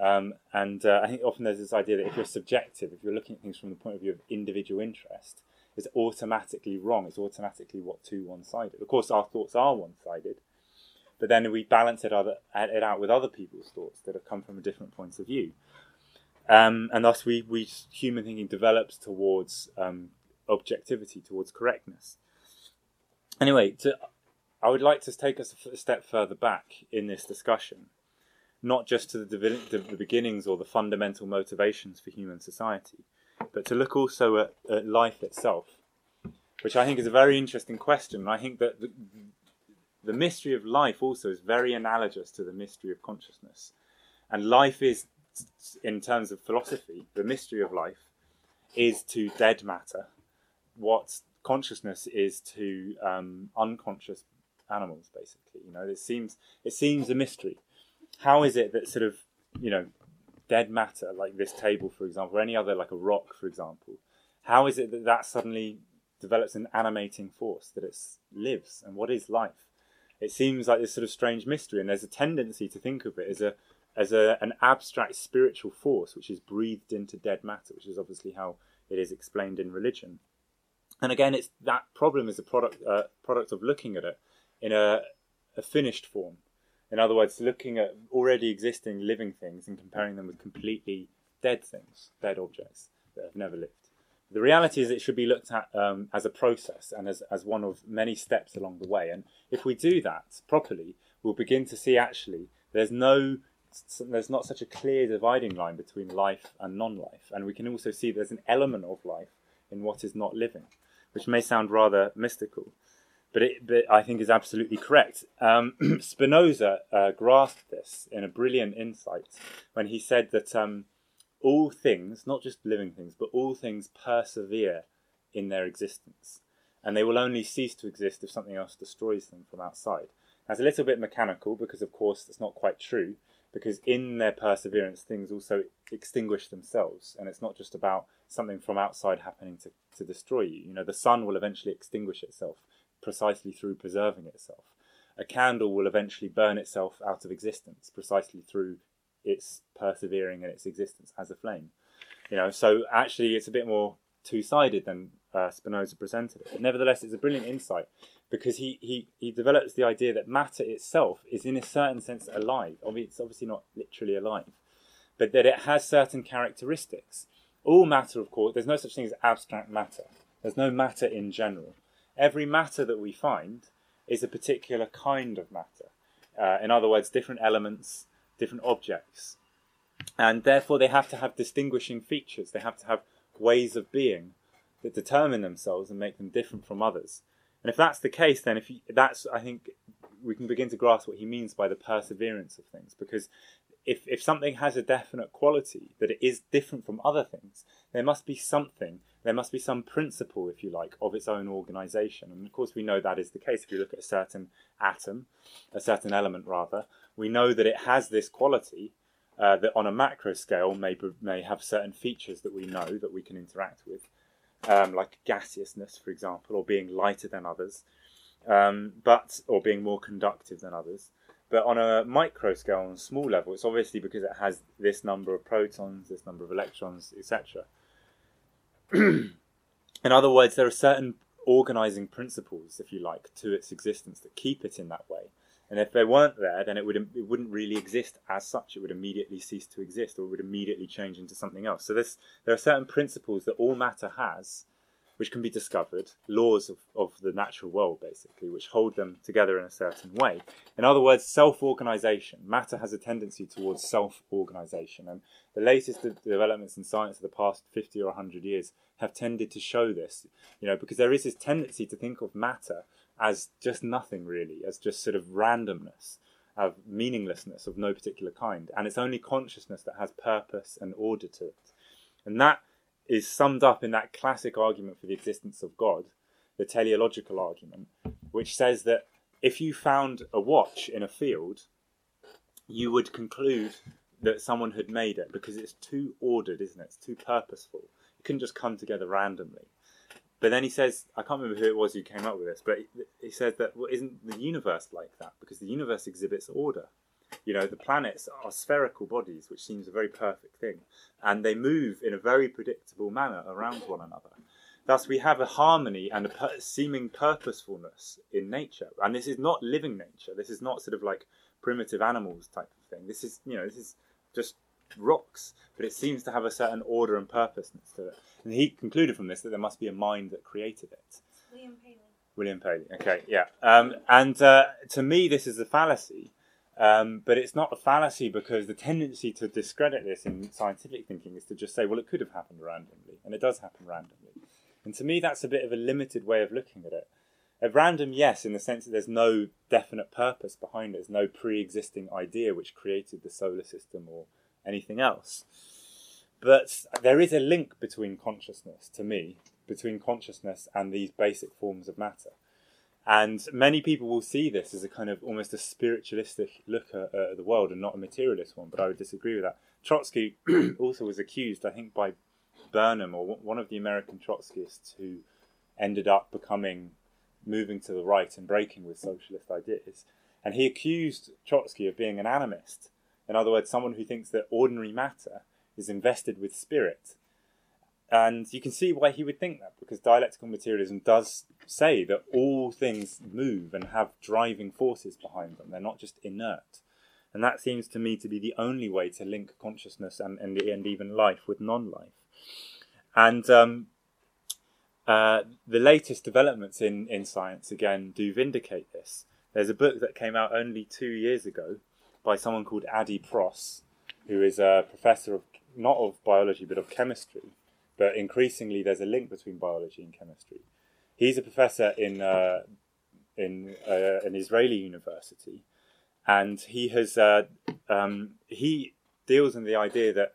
[SPEAKER 1] Um, and uh, I think often there's this idea that if you're subjective, if you're looking at things from the point of view of individual interest, it's automatically wrong. It's automatically what too one-sided. Of course, our thoughts are one-sided, but then we balance it, other, it out with other people's thoughts that have come from a different point of view. Um, and thus, we, we human thinking develops towards um, objectivity, towards correctness. Anyway, to, I would like to take us a step further back in this discussion, not just to the, the, beginnings or the fundamental motivations for human society, but to look also at, at, life itself, which I think is a very interesting question. I think that the, the mystery of life also is very analogous to the mystery of consciousness. And life is, in terms of philosophy, the mystery of life is to dead matter what consciousness is to um, unconscious animals. Basically, you know, it seems it seems a mystery. How is it that sort of you know dead matter, like this table, for example, or any other, like a rock, for example, how is it that that suddenly develops an animating force, that it lives? And what is life? It seems like this sort of strange mystery, and there's a tendency to think of it as a as a, an abstract spiritual force which is breathed into dead matter, which is obviously how it is explained in religion. And again, it's that problem is a product uh, product of looking at it in a, a finished form, in other words, looking at already existing living things and comparing them with completely dead things, dead objects that have never lived. The reality is it should be looked at um, as a process and as, as one of many steps along the way. And if we do that properly, we'll begin to see actually there's no there's not such a clear dividing line between life and non-life, and we can also see there's an element of life in what is not living, which may sound rather mystical but, it, but I think is absolutely correct. Um, Spinoza uh, grasped this in a brilliant insight when he said that um, all things, not just living things, but all things persevere in their existence, and they will only cease to exist if something else destroys them from outside. That's a little bit mechanical because, of course, that's not quite true. because in their perseverance, things also extinguish themselves, and it's not just about something from outside happening to, to destroy you. You know, the sun will eventually extinguish itself precisely through preserving itself. A candle will eventually burn itself out of existence precisely through its persevering in its existence as a flame. You know, so actually, it's a bit more two-sided than uh, Spinoza presented it. But nevertheless, it's a brilliant insight because he, he, he develops the idea that matter itself is, in a certain sense, alive. It's obviously not literally alive, but that it has certain characteristics. All matter, of course, there's no such thing as abstract matter. There's no matter in general. Every matter that we find is a particular kind of matter. Uh, in other words, different elements, different objects. And therefore, they have to have distinguishing features. They have to have ways of being that determine themselves and make them different from others. And if that's the case, then if you, that's, I think, we can begin to grasp what he means by the perseverance of things. Because if if something has a definite quality that it is different from other things, there must be something, there must be some principle, if you like, of its own organization. And of course, we know that is the case. If you look at a certain atom, a certain element rather, we know that it has this quality uh, that on a macro scale may may have certain features that we know that we can interact with, um, like gaseousness, for example, or being lighter than others, um, but or being more conductive than others. But on a micro scale, on a small level, it's obviously because it has this number of protons, this number of electrons, etc. In other words, there are certain organizing principles, if you like, to its existence that keep it in that way. And if they weren't there, then it would it wouldn't really exist as such. It would immediately cease to exist, or would immediately change into something else. So this, there are certain principles that all matter has, which can be discovered, laws of, of the natural world, basically, which hold them together in a certain way. In other words, self organization. Matter has a tendency towards self organization. And the latest developments in science of the past 50 or 100 years have tended to show this, you know, because there is this tendency to think of matter as just nothing really, as just sort of randomness, of meaninglessness of no particular kind. And it's only consciousness that has purpose and order to it. And that is summed up in that classic argument for the existence of God, the teleological argument, which says that if you found a watch in a field, you would conclude that someone had made it because it's too ordered, isn't it? It's too purposeful. It couldn't just come together randomly. But then he says, I can't remember who it was who came up with this, but he said that well, isn't the universe like that? Because the universe exhibits order. You know, the planets are spherical bodies, which seems a very perfect thing, and they move in a very predictable manner around one another. Thus, we have a harmony and a per- seeming purposefulness in nature. And this is not living nature. This is not sort of like primitive animals type of thing. This is, you know, this is just rocks, but it seems to have a certain order and purposeness to it. And he concluded from this that there must be a mind that created it.
[SPEAKER 2] William Paley.
[SPEAKER 1] William Paley. Okay, yeah. Um, and uh, to me, this is a fallacy um, but it's not a fallacy because the tendency to discredit this in scientific thinking is to just say, well, it could have happened randomly, and it does happen randomly. And to me, that's a bit of a limited way of looking at it. A random, yes, in the sense that there's no definite purpose behind it, there's no pre existing idea which created the solar system or anything else. But there is a link between consciousness, to me, between consciousness and these basic forms of matter. And many people will see this as a kind of almost a spiritualistic look at, the world and not a materialist one, but I would disagree with that. Trotsky also was accused, I think, by Burnham or one of the American Trotskyists who ended up becoming, moving to the right and breaking with socialist ideas. And he accused Trotsky of being an animist. In other words, someone who thinks that ordinary matter is invested with spirit and you can see why he would think that, because dialectical materialism does say that all things move and have driving forces behind them. They're not just inert. And that seems to me to be the only way to link consciousness and, and, and even life with non life. And um, uh, the latest developments in, in science, again, do vindicate this. There's a book that came out only two years ago by someone called Addy Pross, who is a professor of not of biology but of chemistry but increasingly there's a link between biology and chemistry. He's a professor in uh, in uh, an Israeli university, and he has uh, um, he deals in the idea that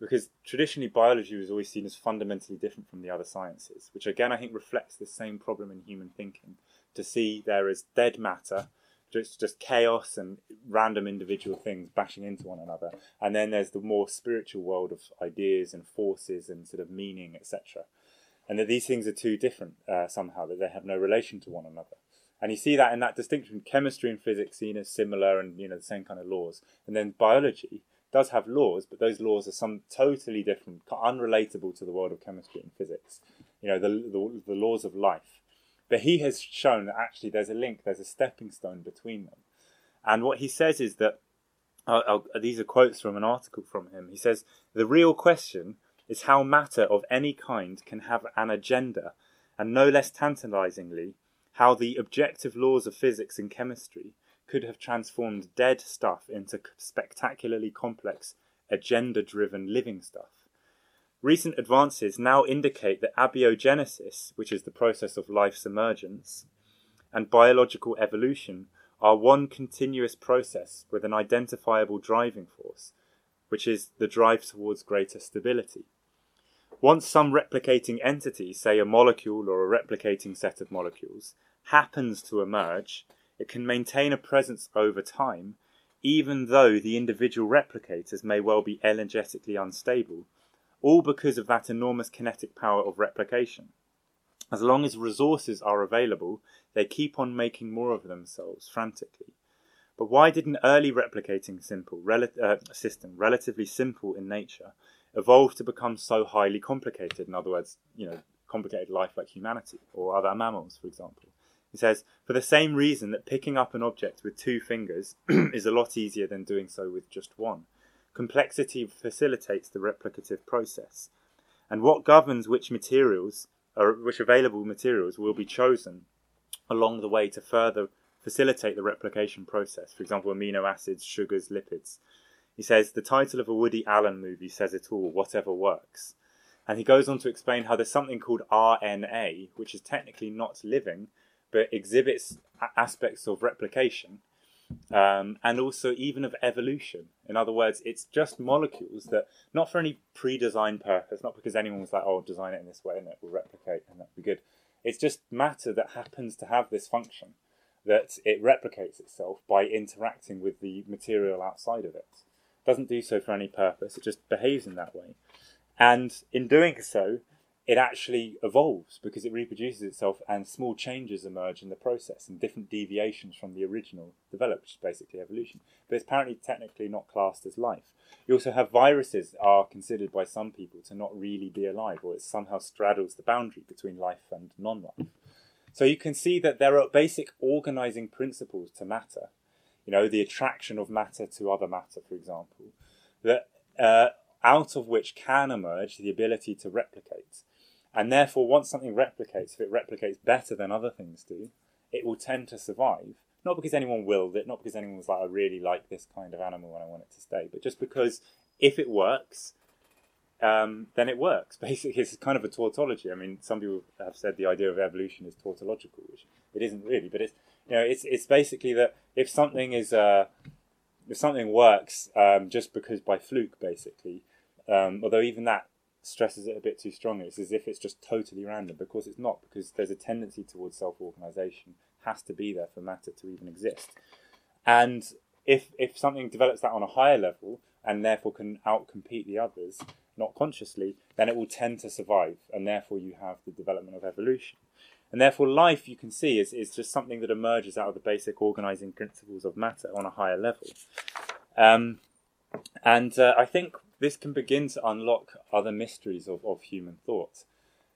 [SPEAKER 1] because traditionally biology was always seen as fundamentally different from the other sciences, which again I think reflects the same problem in human thinking to see there as dead matter, just just chaos and random individual things bashing into one another. And then there's the more spiritual world of ideas and forces and sort of meaning, etc. And that these things are too different uh, somehow, that they have no relation to one another. And you see that in that distinction. Chemistry and physics seen as similar and you know the same kind of laws. And then biology does have laws, but those laws are some totally different, unrelatable to the world of chemistry and physics. You know the the, the laws of life. But he has shown that actually there's a link, there's a stepping stone between them. And what he says is that uh, these are quotes from an article from him. He says the real question is how matter of any kind can have an agenda, and no less tantalizingly, how the objective laws of physics and chemistry could have transformed dead stuff into spectacularly complex, agenda driven living stuff. Recent advances now indicate that abiogenesis, which is the process of life's emergence, and biological evolution are one continuous process with an identifiable driving force, which is the drive towards greater stability. Once some replicating entity, say a molecule or a replicating set of molecules, happens to emerge, it can maintain a presence over time, even though the individual replicators may well be energetically unstable, all because of that enormous kinetic power of replication. As long as resources are available, they keep on making more of themselves frantically. But why did an early replicating simple rel- uh, system, relatively simple in nature, evolve to become so highly complicated? In other words, you know, complicated life like humanity or other mammals, for example. He says, for the same reason that picking up an object with two fingers is a lot easier than doing so with just one. Complexity facilitates the replicative process. And what governs which materials, or which available materials will be chosen along the way to further facilitate the replication process, for example, amino acids, sugars, lipids. He says, the title of a Woody Allen movie says it all, whatever works. And he goes on to explain how there's something called RNA, which is technically not living, but exhibits aspects of replication um, and also even of evolution. In other words, it's just molecules that, not for any pre-designed purpose, not because anyone was like, "Oh, design it in this way and it will replicate and that'll be good." It's just matter that happens to have this function, that it replicates itself by interacting with the material outside of it. it doesn't do so for any purpose; it just behaves in that way, and in doing so, it actually evolves because it reproduces itself and small changes emerge in the process and different deviations from the original develop, which is basically evolution. But it's apparently technically not classed as life. You also have viruses are considered by some people to not really be alive or it somehow straddles the boundary between life and non-life. So you can see that there are basic organizing principles to matter. You know, the attraction of matter to other matter, for example, that uh, out of which can emerge the ability to replicate and therefore, once something replicates, if it replicates better than other things do, it will tend to survive. Not because anyone willed it, not because anyone was like, I really like this kind of animal and I want it to stay, but just because if it works, um, then it works. Basically, it's kind of a tautology. I mean, some people have said the idea of evolution is tautological, which it isn't really. But it's you know, it's it's basically that if something is uh, if something works um, just because by fluke, basically, um, although even that stresses it a bit too strongly. It's as if it's just totally random because it's not, because there's a tendency towards self organization, has to be there for matter to even exist. And if, if something develops that on a higher level and therefore can outcompete the others, not consciously, then it will tend to survive, and therefore you have the development of evolution. And therefore, life, you can see, is, is just something that emerges out of the basic organizing principles of matter on a higher level. Um, and uh, I think this can begin to unlock other mysteries of, of human thought.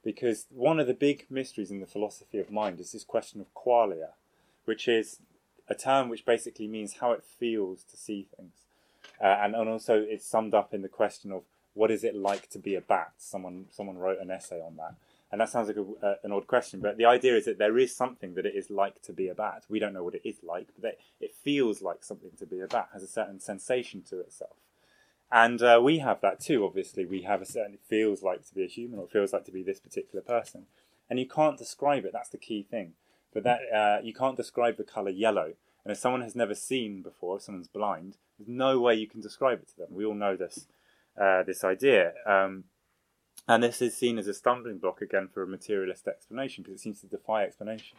[SPEAKER 1] Because one of the big mysteries in the philosophy of mind is this question of qualia, which is a term which basically means how it feels to see things. Uh, and, and also it's summed up in the question of what is it like to be a bat? Someone, someone wrote an essay on that. And that sounds like a, uh, an odd question, but the idea is that there is something that it is like to be a bat. We don't know what it is like, but it feels like something to be a bat, has a certain sensation to itself. And uh, we have that too, obviously. We have a certain, it feels like to be a human or it feels like to be this particular person. And you can't describe it, that's the key thing. But that uh, you can't describe the colour yellow. And if someone has never seen before, if someone's blind, there's no way you can describe it to them. We all know this, uh, this idea. Um, and this is seen as a stumbling block again for a materialist explanation because it seems to defy explanation.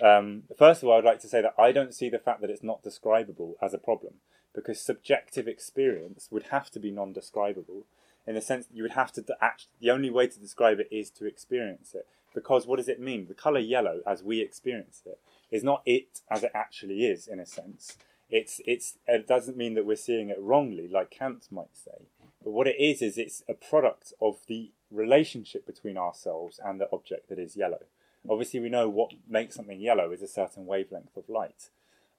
[SPEAKER 1] Um, first of all, I'd like to say that I don't see the fact that it's not describable as a problem because subjective experience would have to be non-describable in the sense that you would have to act. The only way to describe it is to experience it. Because what does it mean? The color yellow, as we experience it, is not it as it actually is. In a sense, it's it's. It doesn't mean that we're seeing it wrongly, like Kant might say. But what it is is it's a product of the relationship between ourselves and the object that is yellow. Obviously, we know what makes something yellow is a certain wavelength of light,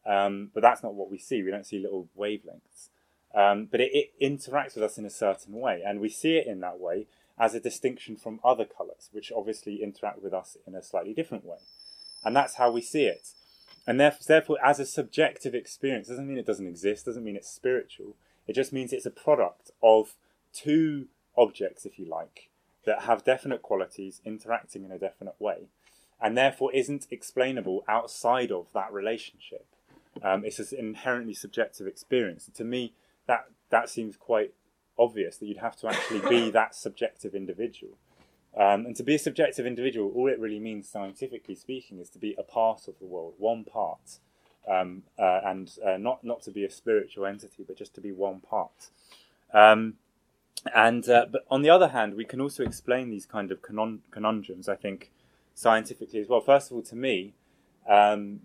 [SPEAKER 1] um, but that's not what we see. We don't see little wavelengths. Um, but it, it, interacts with us in a certain way, and we see it in that way as a distinction from other colours, which obviously interact with us in a slightly different way. And that's how we see it. And therefore, therefore, as a subjective experience, doesn't mean it doesn't exist, doesn't mean it's spiritual. It just means it's a product of two objects, if you like, that have definite qualities interacting in a definite way, and therefore isn't explainable outside of that relationship. Um, it's an inherently subjective experience. To me, that that seems quite obvious that you'd have to actually be that subjective individual. Um, and to be a subjective individual, all it really means, scientifically speaking, is to be a part of the world, one part, um, uh, and uh, not not to be a spiritual entity, but just to be one part. Um, and uh, but on the other hand, we can also explain these kind of conun- conundrums. I think scientifically as well. First of all, to me, um,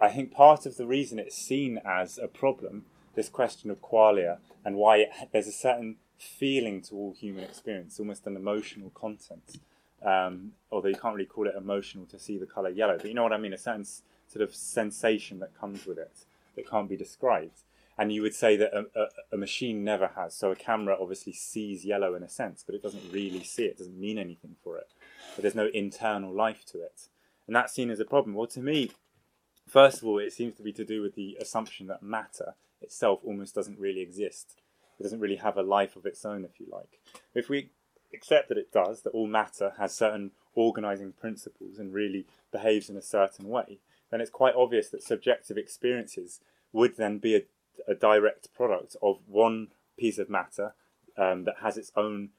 [SPEAKER 1] I think part of the reason it's seen as a problem this question of qualia and why it, there's a certain feeling to all human experience, almost an emotional content. Um, although you can't really call it emotional to see the color yellow, but you know what I mean, a certain sort of sensation that comes with it that can't be described. And you would say that a, a, a, machine never has. So a camera obviously sees yellow in a sense, but it doesn't really see it, it, doesn't mean anything for it. But there's no internal life to it. And that's seen as a problem. Well, to me, first of all, it seems to be to do with the assumption that matter itself almost doesn't really exist. It doesn't really have a life of its own, if you like. If we accept that it does, that all matter has certain organizing principles and really behaves in a certain way, then it's quite obvious that subjective experiences would then be a, a direct product of one piece of matter um, that has its own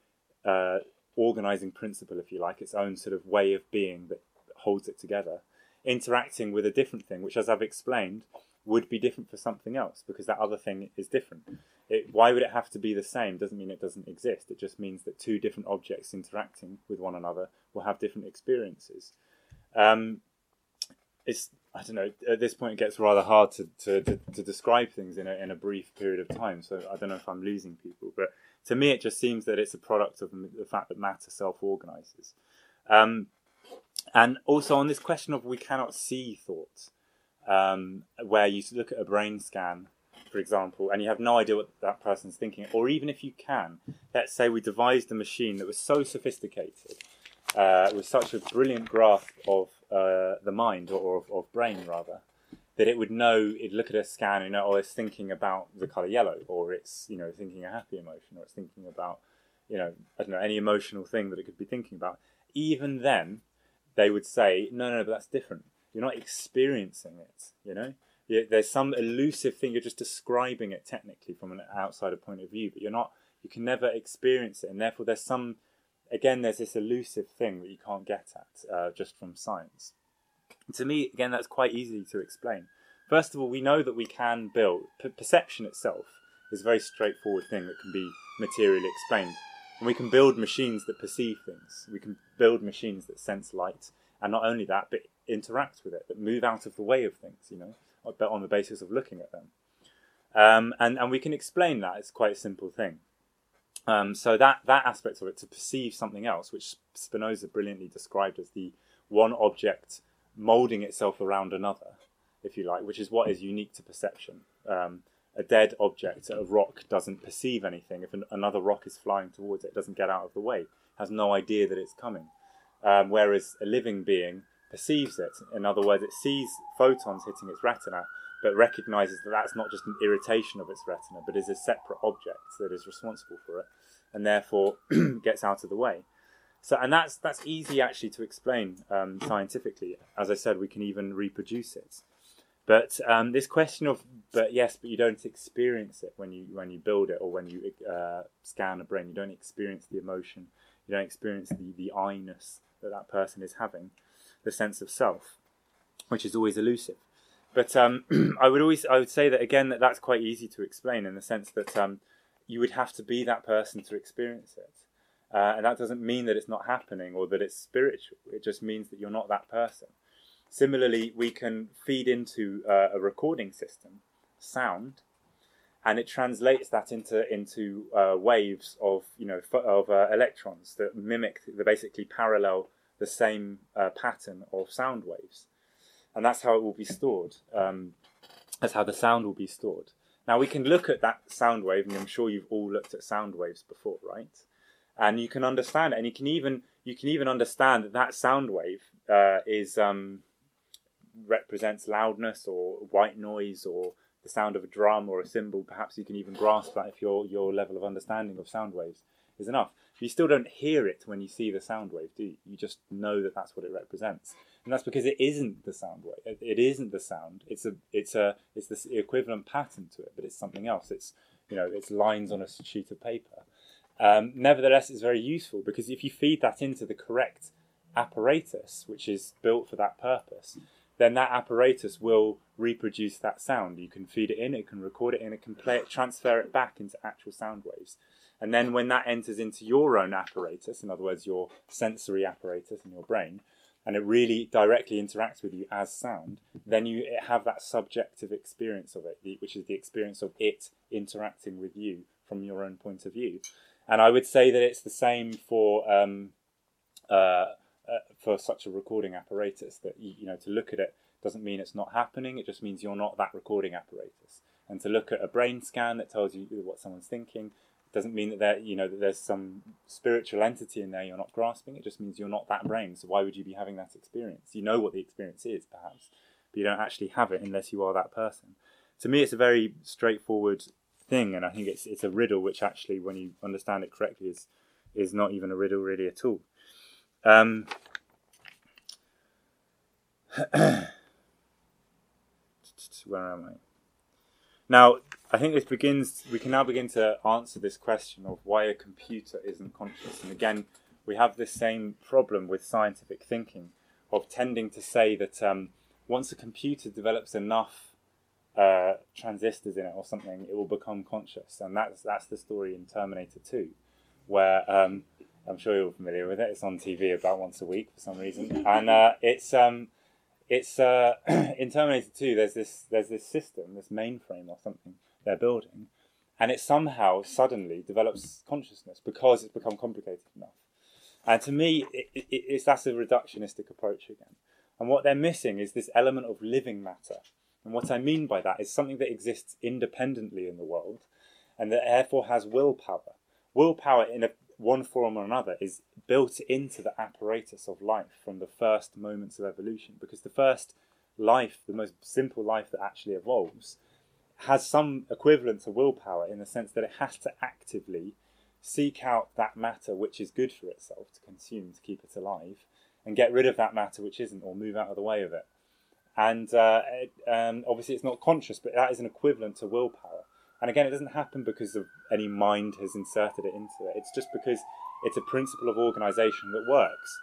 [SPEAKER 1] uh, organizing principle, if you like, its own sort of way of being that holds it together, interacting with a different thing, which, as I've explained, would be different for something else because that other thing is different. It, why would it have to be the same? Doesn't mean it doesn't exist. It just means that two different objects interacting with one another will have different experiences. Um, it's I don't know. At this point, it gets rather hard to, to, to, to, describe things in a, in a brief period of time. So I don't know if I'm losing people, but to me, it just seems that it's a product of the fact that matter self-organizes. Um, and also on this question of we cannot see thoughts, um, where you look at a brain scan, for example, and you have no idea what that person's thinking, or even if you can, let's say we devised a machine that was so sophisticated, uh, with such a brilliant grasp of uh, the mind or of, of, brain rather, that it would know, it'd look at a scan and know, oh, it's thinking about the color yellow, or it's you know thinking a happy emotion, or it's thinking about you know I don't know any emotional thing that it could be thinking about. Even then, they would say, no, no, but that's different you're not experiencing it. You know, there's some elusive thing. You're just describing it technically from an outsider point of view, but you're not. You can never experience it, and therefore there's some. Again, there's this elusive thing that you can't get at uh, just from science. To me, again, that's quite easy to explain. First of all, we know that we can build. Perception itself is a very straightforward thing that can be materially explained. And we can build machines that perceive things. We can build machines that sense light. And not only that, but interact with it, that move out of the way of things, you know, but on the basis of looking at them. Um, and, and we can explain that. It's quite a simple thing. Um, so that, that aspect of it, to perceive something else, which Spinoza brilliantly described as the one object molding itself around another, if you like, which is what is unique to perception. Um, a dead object, a rock, doesn't perceive anything. If an, another rock is flying towards it, it doesn't get out of the way, has no idea that it's coming. Um, whereas a living being perceives it. In other words, it sees photons hitting its retina, but recognizes that that's not just an irritation of its retina, but is a separate object that is responsible for it, and therefore gets out of the way. So, and that's that's easy actually to explain um, scientifically. As I said, we can even reproduce it. But um, this question of, but yes, but you don't experience it when you when you build it or when you uh, scan a brain. You don't experience the emotion. You don't experience the the I-ness that that person is having the sense of self. which is always elusive. But um, I would always I would say that again that that's quite easy to explain in the sense that um, you would have to be that person to experience it, uh, and that doesn't mean that it's not happening or that it's spiritual. It just means that you're not that person. Similarly, we can feed into uh, a recording system sound, and it translates that into into uh, waves of you know of uh, electrons that mimic, that basically parallel the same uh, pattern of sound waves and that's how it will be stored. Um, that's how the sound will be stored. Now we can look at that sound wave, and I'm sure you've all looked at sound waves before, right? And you can understand it, and you can even you can even understand that that sound wave uh, is um, represents loudness or white noise or the sound of a drum or a cymbal. Perhaps you can even grasp that if your your level of understanding of sound waves is enough. You still don't hear it when you see the sound wave, do you? You just know that that's what it represents and that's because it isn't the sound wave. It isn't the sound. It's a it's a it's the equivalent pattern to it, but it's something else. It's you know it's lines on a sheet of paper. Um, nevertheless, it's very useful because if you feed that into the correct apparatus, which is built for that purpose, then that apparatus will reproduce that sound. You can feed it in, it can record it in, it can play it, transfer it back into actual sound waves. And then when that enters into your own apparatus, in other words, your sensory apparatus in your brain, and it really directly interacts with you as sound, then you have that subjective experience of it, which is the experience of it interacting with you from your own point of view. And I would say that it's the same for um, uh, uh, for such a recording apparatus. That you, you know, to look at it doesn't mean it's not happening. It just means you're not that recording apparatus. And to look at a brain scan that tells you what someone's thinking doesn't mean that there, you know, that there's some spiritual entity in there you're not grasping. It just means you're not that brain. So why would you be having that experience? You know what the experience is, perhaps, but you don't actually have it unless you are that person. To me, it's a very straightforward thing, and I think it's it's a riddle which actually, when you understand it correctly, is is not even a riddle really at all. Um, where am I? Now, I think this begins, we can now begin to answer this question of why a computer isn't conscious. And again, we have this same problem with scientific thinking of tending to say that um, once a computer develops enough uh, transistors in it or something, it will become conscious. And that's, that's the story in Terminator 2, where um, I'm sure you're familiar with it. It's on TV about once a week for some reason. And uh, it's. Um, it's uh, in Terminator 2. There's this there's this system, this mainframe or something, they're building, and it somehow suddenly develops consciousness because it's become complicated enough. And to me, it, it, it's that's a reductionistic approach again. And what they're missing is this element of living matter. And what I mean by that is something that exists independently in the world, and that therefore has willpower. Willpower, in a, one form or another, is built into the apparatus of life from the first moments of evolution. Because the first life, the most simple life that actually evolves, has some equivalent to willpower in the sense that it has to actively seek out that matter which is good for itself to consume to keep it alive and get rid of that matter which isn't or move out of the way of it. And uh, it, um, obviously, it's not conscious, but that is an equivalent to willpower. And again, it doesn't happen because of any mind has inserted it into it. It's just because it's a principle of organization that works.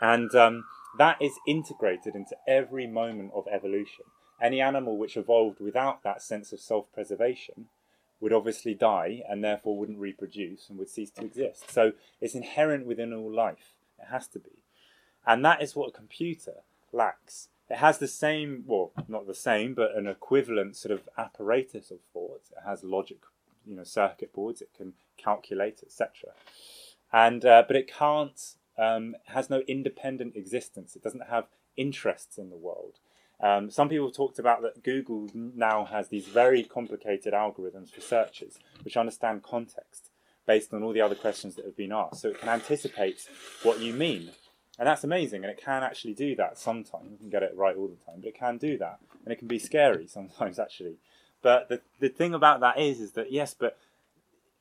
[SPEAKER 1] And um, that is integrated into every moment of evolution. Any animal which evolved without that sense of self preservation would obviously die and therefore wouldn't reproduce and would cease to exist. So it's inherent within all life. It has to be. And that is what a computer lacks. It has the same, well, not the same, but an equivalent sort of apparatus of thought. It has logic, you know, circuit boards. It can calculate, etc. And uh, but it can't. Um, has no independent existence. It doesn't have interests in the world. Um, some people talked about that Google now has these very complicated algorithms for searches which understand context based on all the other questions that have been asked. So it can anticipate what you mean. And that's amazing, and it can actually do that sometimes. You can get it right all the time, but it can do that. And it can be scary sometimes, actually. But the, the thing about that is, is that yes, but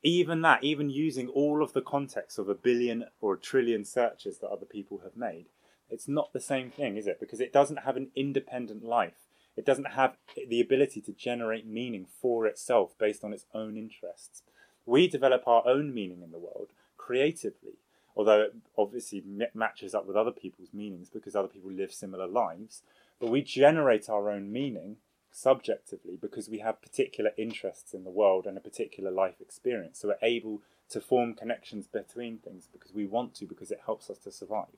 [SPEAKER 1] even that, even using all of the context of a billion or a trillion searches that other people have made, it's not the same thing, is it? Because it doesn't have an independent life. It doesn't have the ability to generate meaning for itself based on its own interests. We develop our own meaning in the world creatively, although it obviously matches up with other people's meanings because other people live similar lives. but we generate our own meaning subjectively because we have particular interests in the world and a particular life experience. So we're able to form connections between things because we want to, because it helps us to survive.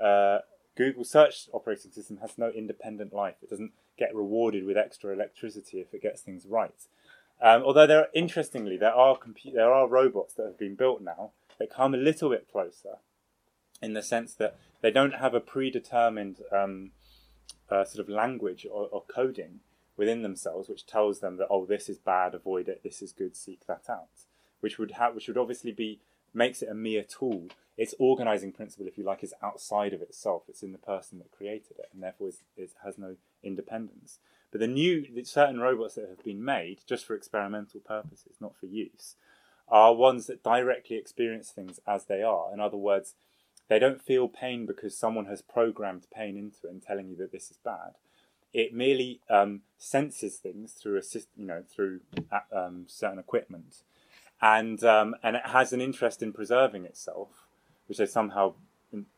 [SPEAKER 1] Uh, Google search operating system has no independent life. It doesn't get rewarded with extra electricity if it gets things right. Um, although there, are, interestingly, there are compu- there are robots that have been built now that come a little bit closer, in the sense that they don't have a predetermined um, uh, sort of language or, or coding within themselves, which tells them that oh, this is bad, avoid it. This is good, seek that out. Which would which would obviously be makes it a mere tool. Its organizing principle, if you like, is outside of itself. It's in the person that created it, and therefore it has no independence. But the new, certain robots that have been made just for experimental purposes, not for use, are ones that directly experience things as they are. In other words, they don't feel pain because someone has programmed pain into it and telling you that this is bad. It merely um, senses things through a system, you know through uh, um, certain equipment, and um, and it has an interest in preserving itself, which they somehow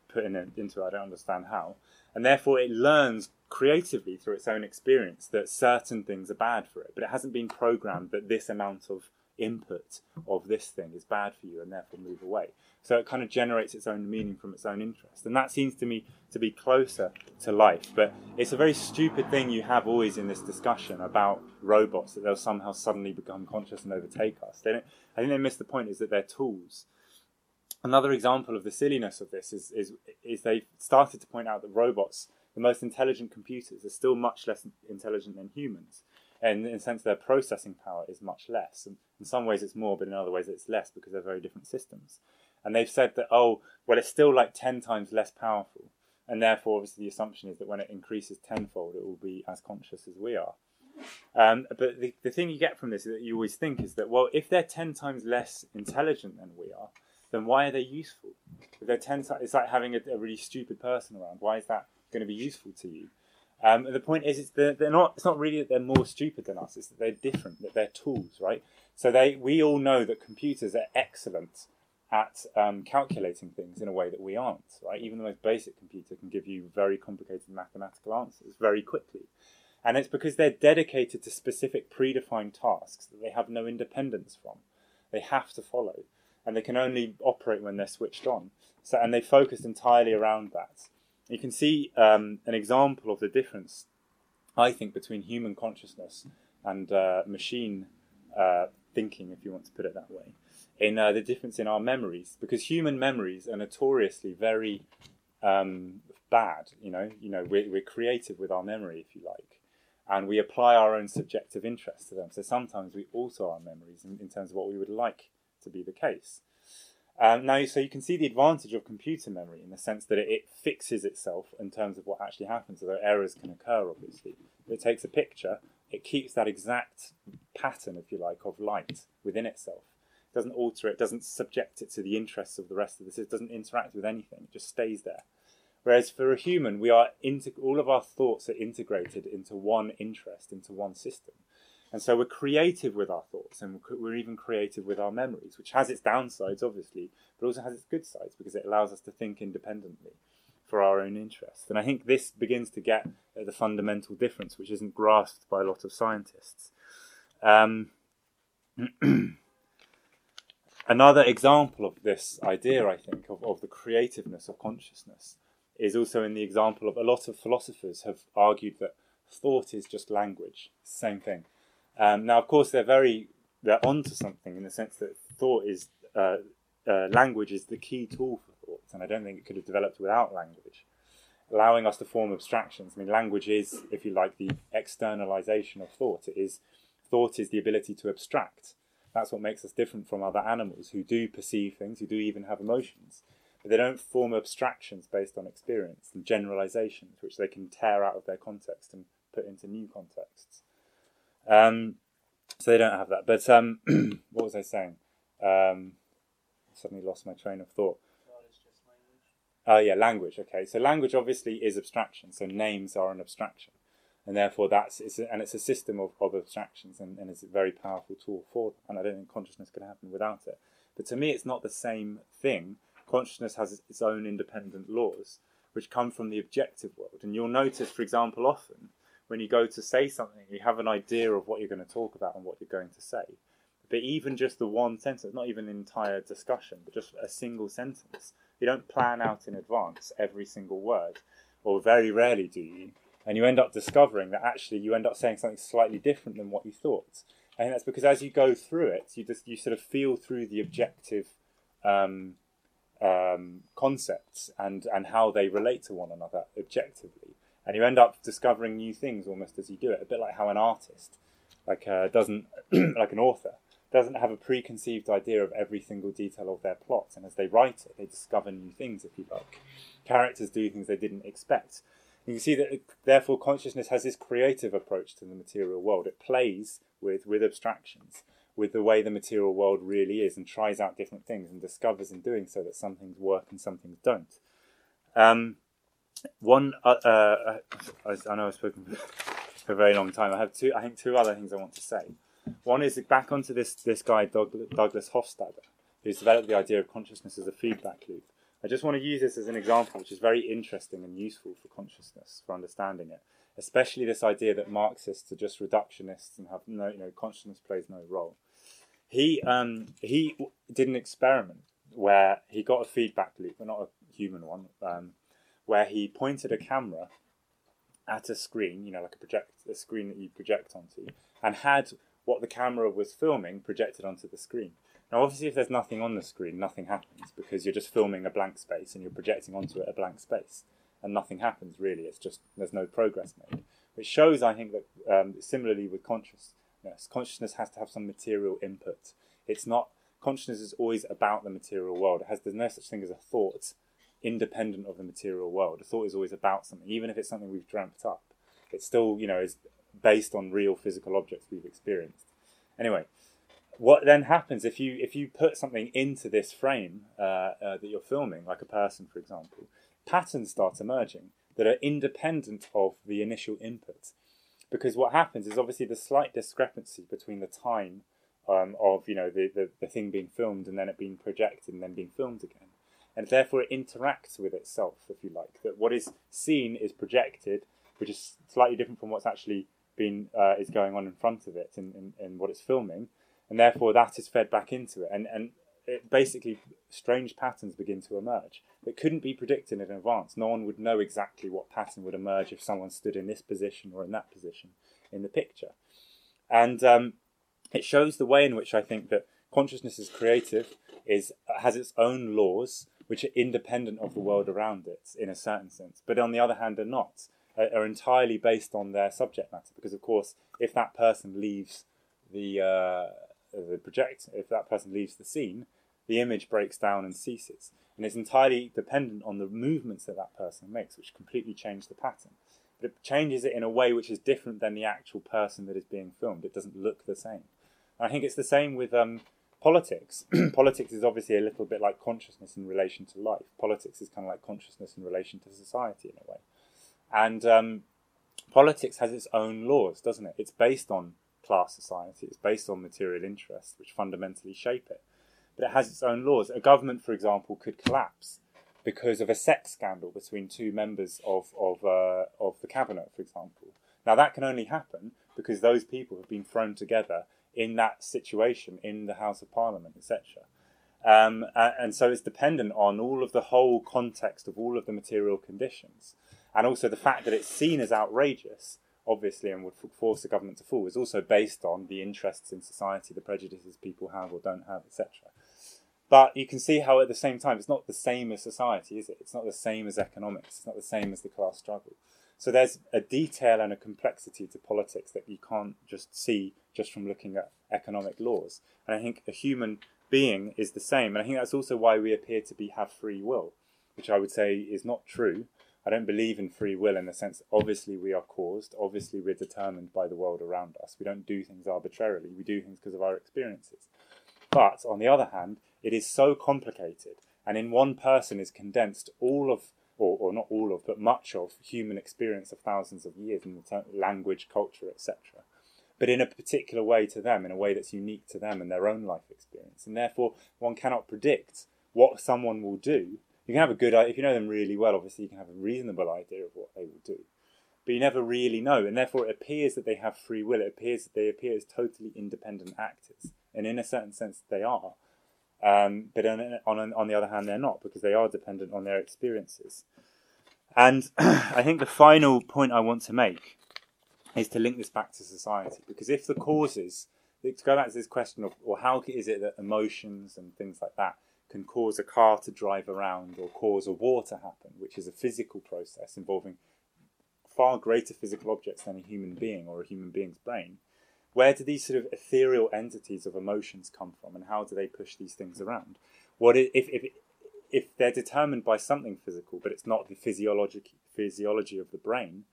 [SPEAKER 1] put in it, into. I don't understand how, and therefore it learns creatively through its own experience that certain things are bad for it, but it hasn't been programmed that this amount of input of this thing is bad for you and therefore move away. So it kind of generates its own meaning from its own interest. And that seems to me to be closer to life. But it's a very stupid thing you have always in this discussion about robots that they'll somehow suddenly become conscious and overtake us. They don't, I think they miss the point is that they're tools. Another example of the silliness of this is, is, is they started to point out that robots, the most intelligent computers, are still much less intelligent than humans and in a sense their processing power is much less. And in some ways it's more, but in other ways it's less because they're very different systems. And they've said that, oh, well, it's still like 10 times less powerful. And therefore, obviously, the assumption is that when it increases tenfold, it will be as conscious as we are. Um, but the, the thing you get from this is that you always think is that, well, if they're 10 times less intelligent than we are, then why are they useful? If they're 10 times, it's like having a, a really stupid person around. Why is that going to be useful to you? Um, the point is, it's they're, they're, not. It's not really that they're more stupid than us. It's that they're different. That they're tools, right? So they, we all know that computers are excellent at um, calculating things in a way that we aren't, right? Even the most basic computer can give you very complicated mathematical answers very quickly. And it's because they're dedicated to specific predefined tasks that they have no independence from. They have to follow, and they can only operate when they're switched on. So, and they focus entirely around that. You can see um, an example of the difference, I think, between human consciousness and uh, machine uh, thinking, if you want to put it that way, in uh, the difference in our memories, because human memories are notoriously very um, bad. You know, you know, we're, we're creative with our memory, if you like, and we apply our own subjective interest to them. So sometimes we alter our memories in, in terms of what we would like to be the case. Um, now, so you can see the advantage of computer memory in the sense that it, fixes itself in terms of what actually happens, although errors can occur, obviously. It takes a picture, it keeps that exact pattern, if you like, of light within itself. It doesn't alter it, doesn't subject it to the interests of the rest of this, it doesn't interact with anything, it just stays there. Whereas for a human, we are all of our thoughts are integrated into one interest, into one system. And so we're creative with our thoughts and we're even creative with our memories, which has its downsides, obviously, but also has its good sides because it allows us to think independently for our own interest. And I think this begins to get at the fundamental difference, which isn't grasped by a lot of scientists. Um, another example of this idea, I think, of, of the creativeness of consciousness is also in the example of a lot of philosophers have argued that thought is just language, same thing. Um, now, of course, they're very they're onto something in the sense that thought is uh, uh, language is the key tool for thought, and I don't think it could have developed without language, allowing us to form abstractions. I mean, language is, if you like, the externalization of thought. It is thought is the ability to abstract. That's what makes us different from other animals who do perceive things, who do even have emotions, but they don't form abstractions based on experience and generalizations, which they can tear out of their context and put into new contexts. Um, so they don't have that. But um, what was I saying? Um, suddenly lost my train of thought. Oh uh, yeah, language. Okay, so language obviously is abstraction. So names are an abstraction, and therefore that's it's a, and it's a system of, of abstractions, and, and it's a very powerful tool for them. And I don't think consciousness can happen without it. But to me, it's not the same thing. Consciousness has its own independent laws, which come from the objective world. And you'll notice, for example, often when you go to say something, you have an idea of what you're going to talk about and what you're going to say. But even just the one sentence, not even an entire discussion, but just a single sentence, you don't plan out in advance every single word, or very rarely do you. And you end up discovering that actually you end up saying something slightly different than what you thought. And that's because as you go through it, you just you sort of feel through the objective um, um, concepts and and how they relate to one another objectively, and you end up discovering new things almost as you do it. A bit like how an artist, like uh, doesn't like an author, doesn't have a preconceived idea of every single detail of their plot, and as they write it, they discover new things. If you like, characters do things they didn't expect. You can see that, therefore, consciousness has this creative approach to the material world. It plays with with abstractions, with the way the material world really is, and tries out different things, and discovers in doing so that some things work and some things don't. Um, one, uh, uh, I know I've spoken for a very long time. I have two. I think two other things I want to say. One is back onto this this guy Douglas Hofstadter, who's developed the idea of consciousness as a feedback loop. I just want to use this as an example, which is very interesting and useful for consciousness, for understanding it especially this idea that Marxists are just reductionists and have no, you know, consciousness plays no role. He um, he did an experiment where he got a feedback loop, but not a human one, um, where he pointed a camera at a screen, you know, like a project, a screen that you project onto, and had what the camera was filming projected onto the screen. Now, obviously, if there's nothing on the screen, nothing happens because you're just filming a blank space and you're projecting onto it a blank space and nothing happens really. It's just there's no progress made, which shows I think that um, similarly with consciousness, consciousness has to have some material input. It's not consciousness is always about the material world. It has there's no such thing as a thought independent of the material world. A thought is always about something, even if it's something we've dreamt up. It still you know is based on real physical objects we've experienced. Anyway, what then happens if you if you put something into this frame uh, uh, that you're filming, like a person, for example? patterns start emerging that are independent of the initial input. Because what happens is obviously the slight discrepancy between the time um, of you know the, the, the thing being filmed and then it being projected and then being filmed again. And therefore it interacts with itself, if you like. That what is seen is projected, which is slightly different from what's actually been uh, is going on in front of it and, and, and what it's filming. And therefore that is fed back into it. And and it basically strange patterns begin to emerge that couldn't be predicted in advance. No one would know exactly what pattern would emerge if someone stood in this position or in that position in the picture. And um, it shows the way in which I think that consciousness is creative, is has its own laws which are independent of the world around it in a certain sense, but on the other hand are not, are, entirely based on their subject matter. Because of course, if that person leaves the uh, the project, if that person leaves the scene, the image breaks down and ceases. And it's entirely dependent on the movements that that person makes, which completely change the pattern. But it changes it in a way which is different than the actual person that is being filmed. It doesn't look the same. I think it's the same with um, politics. politics is obviously a little bit like consciousness in relation to life. Politics is kind of like consciousness in relation to society in a way. And um, politics has its own laws, doesn't it? It's based on class society, it's based on material interests, which fundamentally shape it but it has its own laws. A government, for example, could collapse because of a sex scandal between two members of of uh, of the cabinet, for example. Now that can only happen because those people have been thrown together in that situation in the House of Parliament, etc. Um, and so it's dependent on all of the whole context of all of the material conditions, and also the fact that it's seen as outrageous obviously, and would force the government to fall, is also based on the interests in society, the prejudices people have or don't have, etc. But you can see how at the same time it's not the same as society, is it? It's not the same as economics. It's not the same as the class struggle. So there's a detail and a complexity to politics that you can't just see just from looking at economic laws. And I think a human being is the same. And I think that's also why we appear to be have free will, which I would say is not true. I don't believe in free will in the sense obviously we are caused, obviously we're determined by the world around us. We don't do things arbitrarily. We do things because of our experiences. But on the other hand, it is so complicated, and in one person is condensed all of, or, or not all of, but much of human experience of thousands of years in the language, culture, etc. But in a particular way to them, in a way that's unique to them and their own life experience. And therefore, one cannot predict what someone will do You can have a good, idea, if you know them really well, obviously you can have a reasonable idea of what they will do, but you never really know, and therefore it appears that they have free will. It appears that they appear as totally independent actors, and in a certain sense they are. Um, but on, on, on the other hand, they're not because they are dependent on their experiences. And I think the final point I want to make is to link this back to society because if the causes, to go back to this question of, or how is it that emotions and things like that can cause a car to drive around or cause a war to happen, which is a physical process involving far greater physical objects than a human being or a human being's brain where do these sort of ethereal entities of emotions come from, and how do they push these things around? What if if if they're determined by something physical, but it's not the physiology physiology of the brain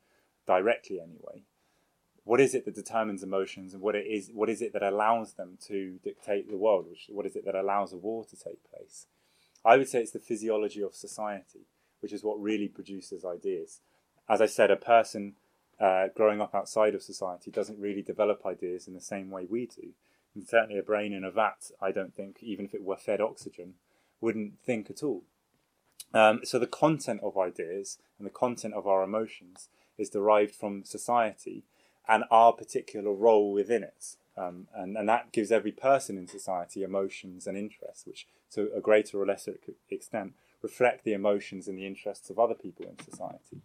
[SPEAKER 1] directly anyway? What is it that determines emotions, and what it is? What is it that allows them to dictate the world? Which what is it that allows a war to take place? I would say it's the physiology of society, which is what really produces ideas. As I said, a person uh, growing up outside of society doesn't really develop ideas in the same way we do. And certainly, a brain in a vat, I don't think, even if it were fed oxygen, wouldn't think at all. Um, so, the content of ideas and the content of our emotions is derived from society and our particular role within it. Um, and, and that gives every person in society emotions and interests, which to a greater or lesser extent reflect the emotions and the interests of other people in society.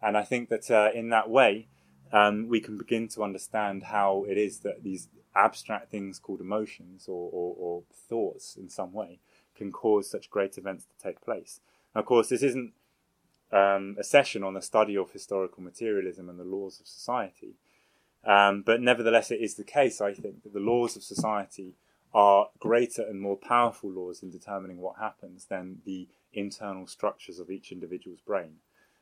[SPEAKER 1] And I think that uh, in that way, um, we can begin to understand how it is that these abstract things called emotions or, or, or thoughts in some way can cause such great events to take place. Of course, this isn't um, a session on the study of historical materialism and the laws of society. Um, but nevertheless, it is the case, I think, that the laws of society are greater and more powerful laws in determining what happens than the internal structures of each individual's brain.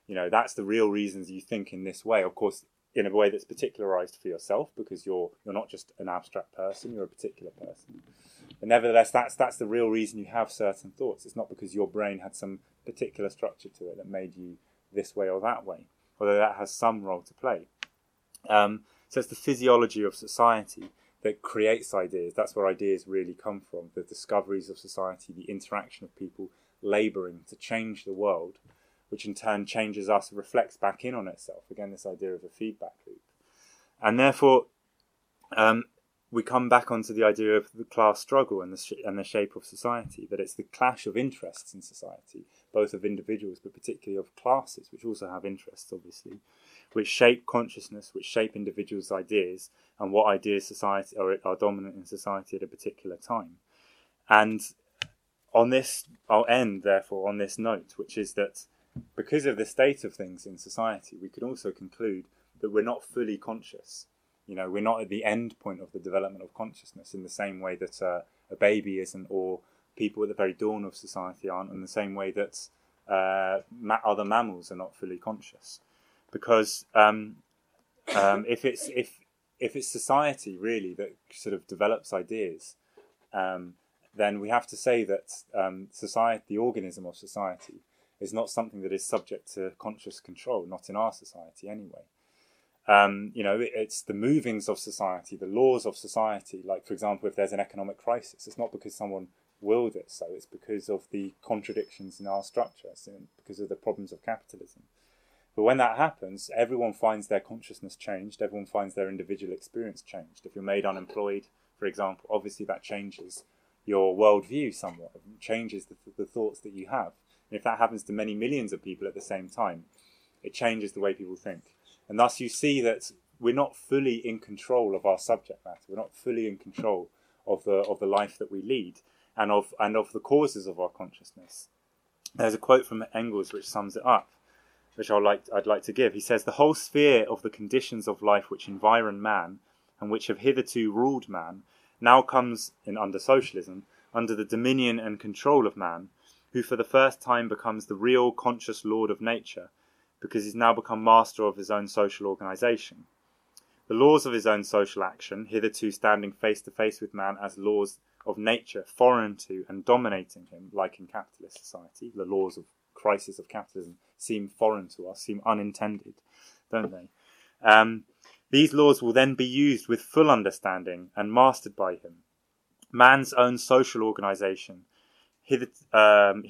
[SPEAKER 1] You know, that's the real reasons you think in this way. Of course, in a way that's particularized for yourself because you're you're not just an abstract person, you're a particular person. But nevertheless, that's that's the real reason you have certain thoughts. It's not because your brain had some particular structure to it that made you this way or that way, although that has some role to play. Um, so it's the physiology of society that creates ideas. That's where ideas really come from. The discoveries of society, the interaction of people labouring to change the world which in turn changes us, reflects back in on itself. Again, this idea of a feedback loop. And therefore, um, we come back onto the idea of the class struggle and the, sh- and the shape of society, that it's the clash of interests in society, both of individuals, but particularly of classes, which also have interests, obviously, which shape consciousness, which shape individuals' ideas, and what ideas society are, are dominant in society at a particular time. And on this, I'll end, therefore, on this note, which is that because of the state of things in society, we could also conclude that we're not fully conscious. You know, we're not at the end point of the development of consciousness in the same way that uh, a baby isn't, or people at the very dawn of society aren't, in the same way that uh, ma- other mammals are not fully conscious. Because um, um, if it's if if it's society really that sort of develops ideas, um, then we have to say that um, society, the organism of society, is not something that is subject to conscious control, not in our society anyway. Um, you know, it, it's the movings of society, the laws of society. Like, for example, if there's an economic crisis, it's not because someone willed it so, it's because of the contradictions in our structures and because of the problems of capitalism. But when that happens, everyone finds their consciousness changed, everyone finds their individual experience changed. If you're made unemployed, for example, obviously that changes your worldview somewhat, changes the, the thoughts that you have. And if that happens to many millions of people at the same time, it changes the way people think. And thus you see that we're not fully in control of our subject matter. We're not fully in control of the of the life that we lead and of and of the causes of our consciousness. There's a quote from Engels which sums it up, which I'd like I'd like to give. He says the whole sphere of the conditions of life which environ man and which have hitherto ruled man now comes in under socialism under the dominion and control of man who for the first time becomes the real conscious lord of nature, because he's now become master of his own social organization. The laws of his own social action, hitherto standing face to face with man as laws of nature foreign to and dominating him, like in capitalist society, the laws of crisis of capitalism seem foreign to us, seem unintended, don't they? Um, these laws will then be used with full understanding and mastered by him. Man's own social organization hither, um,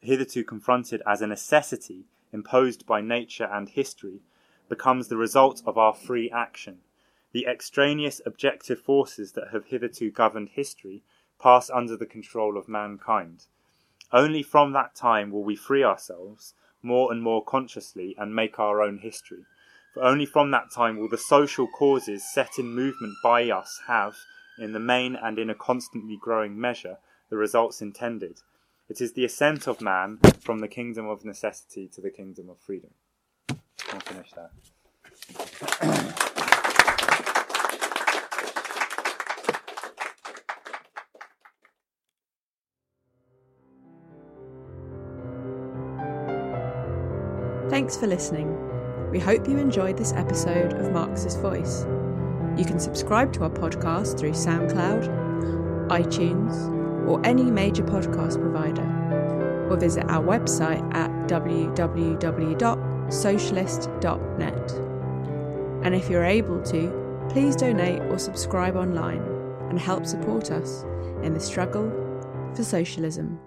[SPEAKER 1] hitherto confronted as a necessity imposed by nature and history, becomes the result of our free action. The extraneous objective forces that have hitherto governed history pass under the control of mankind. Only from that time will we free ourselves more and more consciously and make our own history. For only from that time will the social causes set in movement by us have, in the main and in a constantly growing measure, the results intended. It is the ascent of man from the kingdom of necessity to the kingdom of freedom. I'll finish.
[SPEAKER 3] Thanks for listening. We hope you enjoyed this episode of Marxist Voice. You can subscribe to our podcast through SoundCloud, iTunes, or any major podcast provider, or visit our website at www.socialist.net. And if you're able to, please donate or subscribe online and help support us in the struggle for socialism.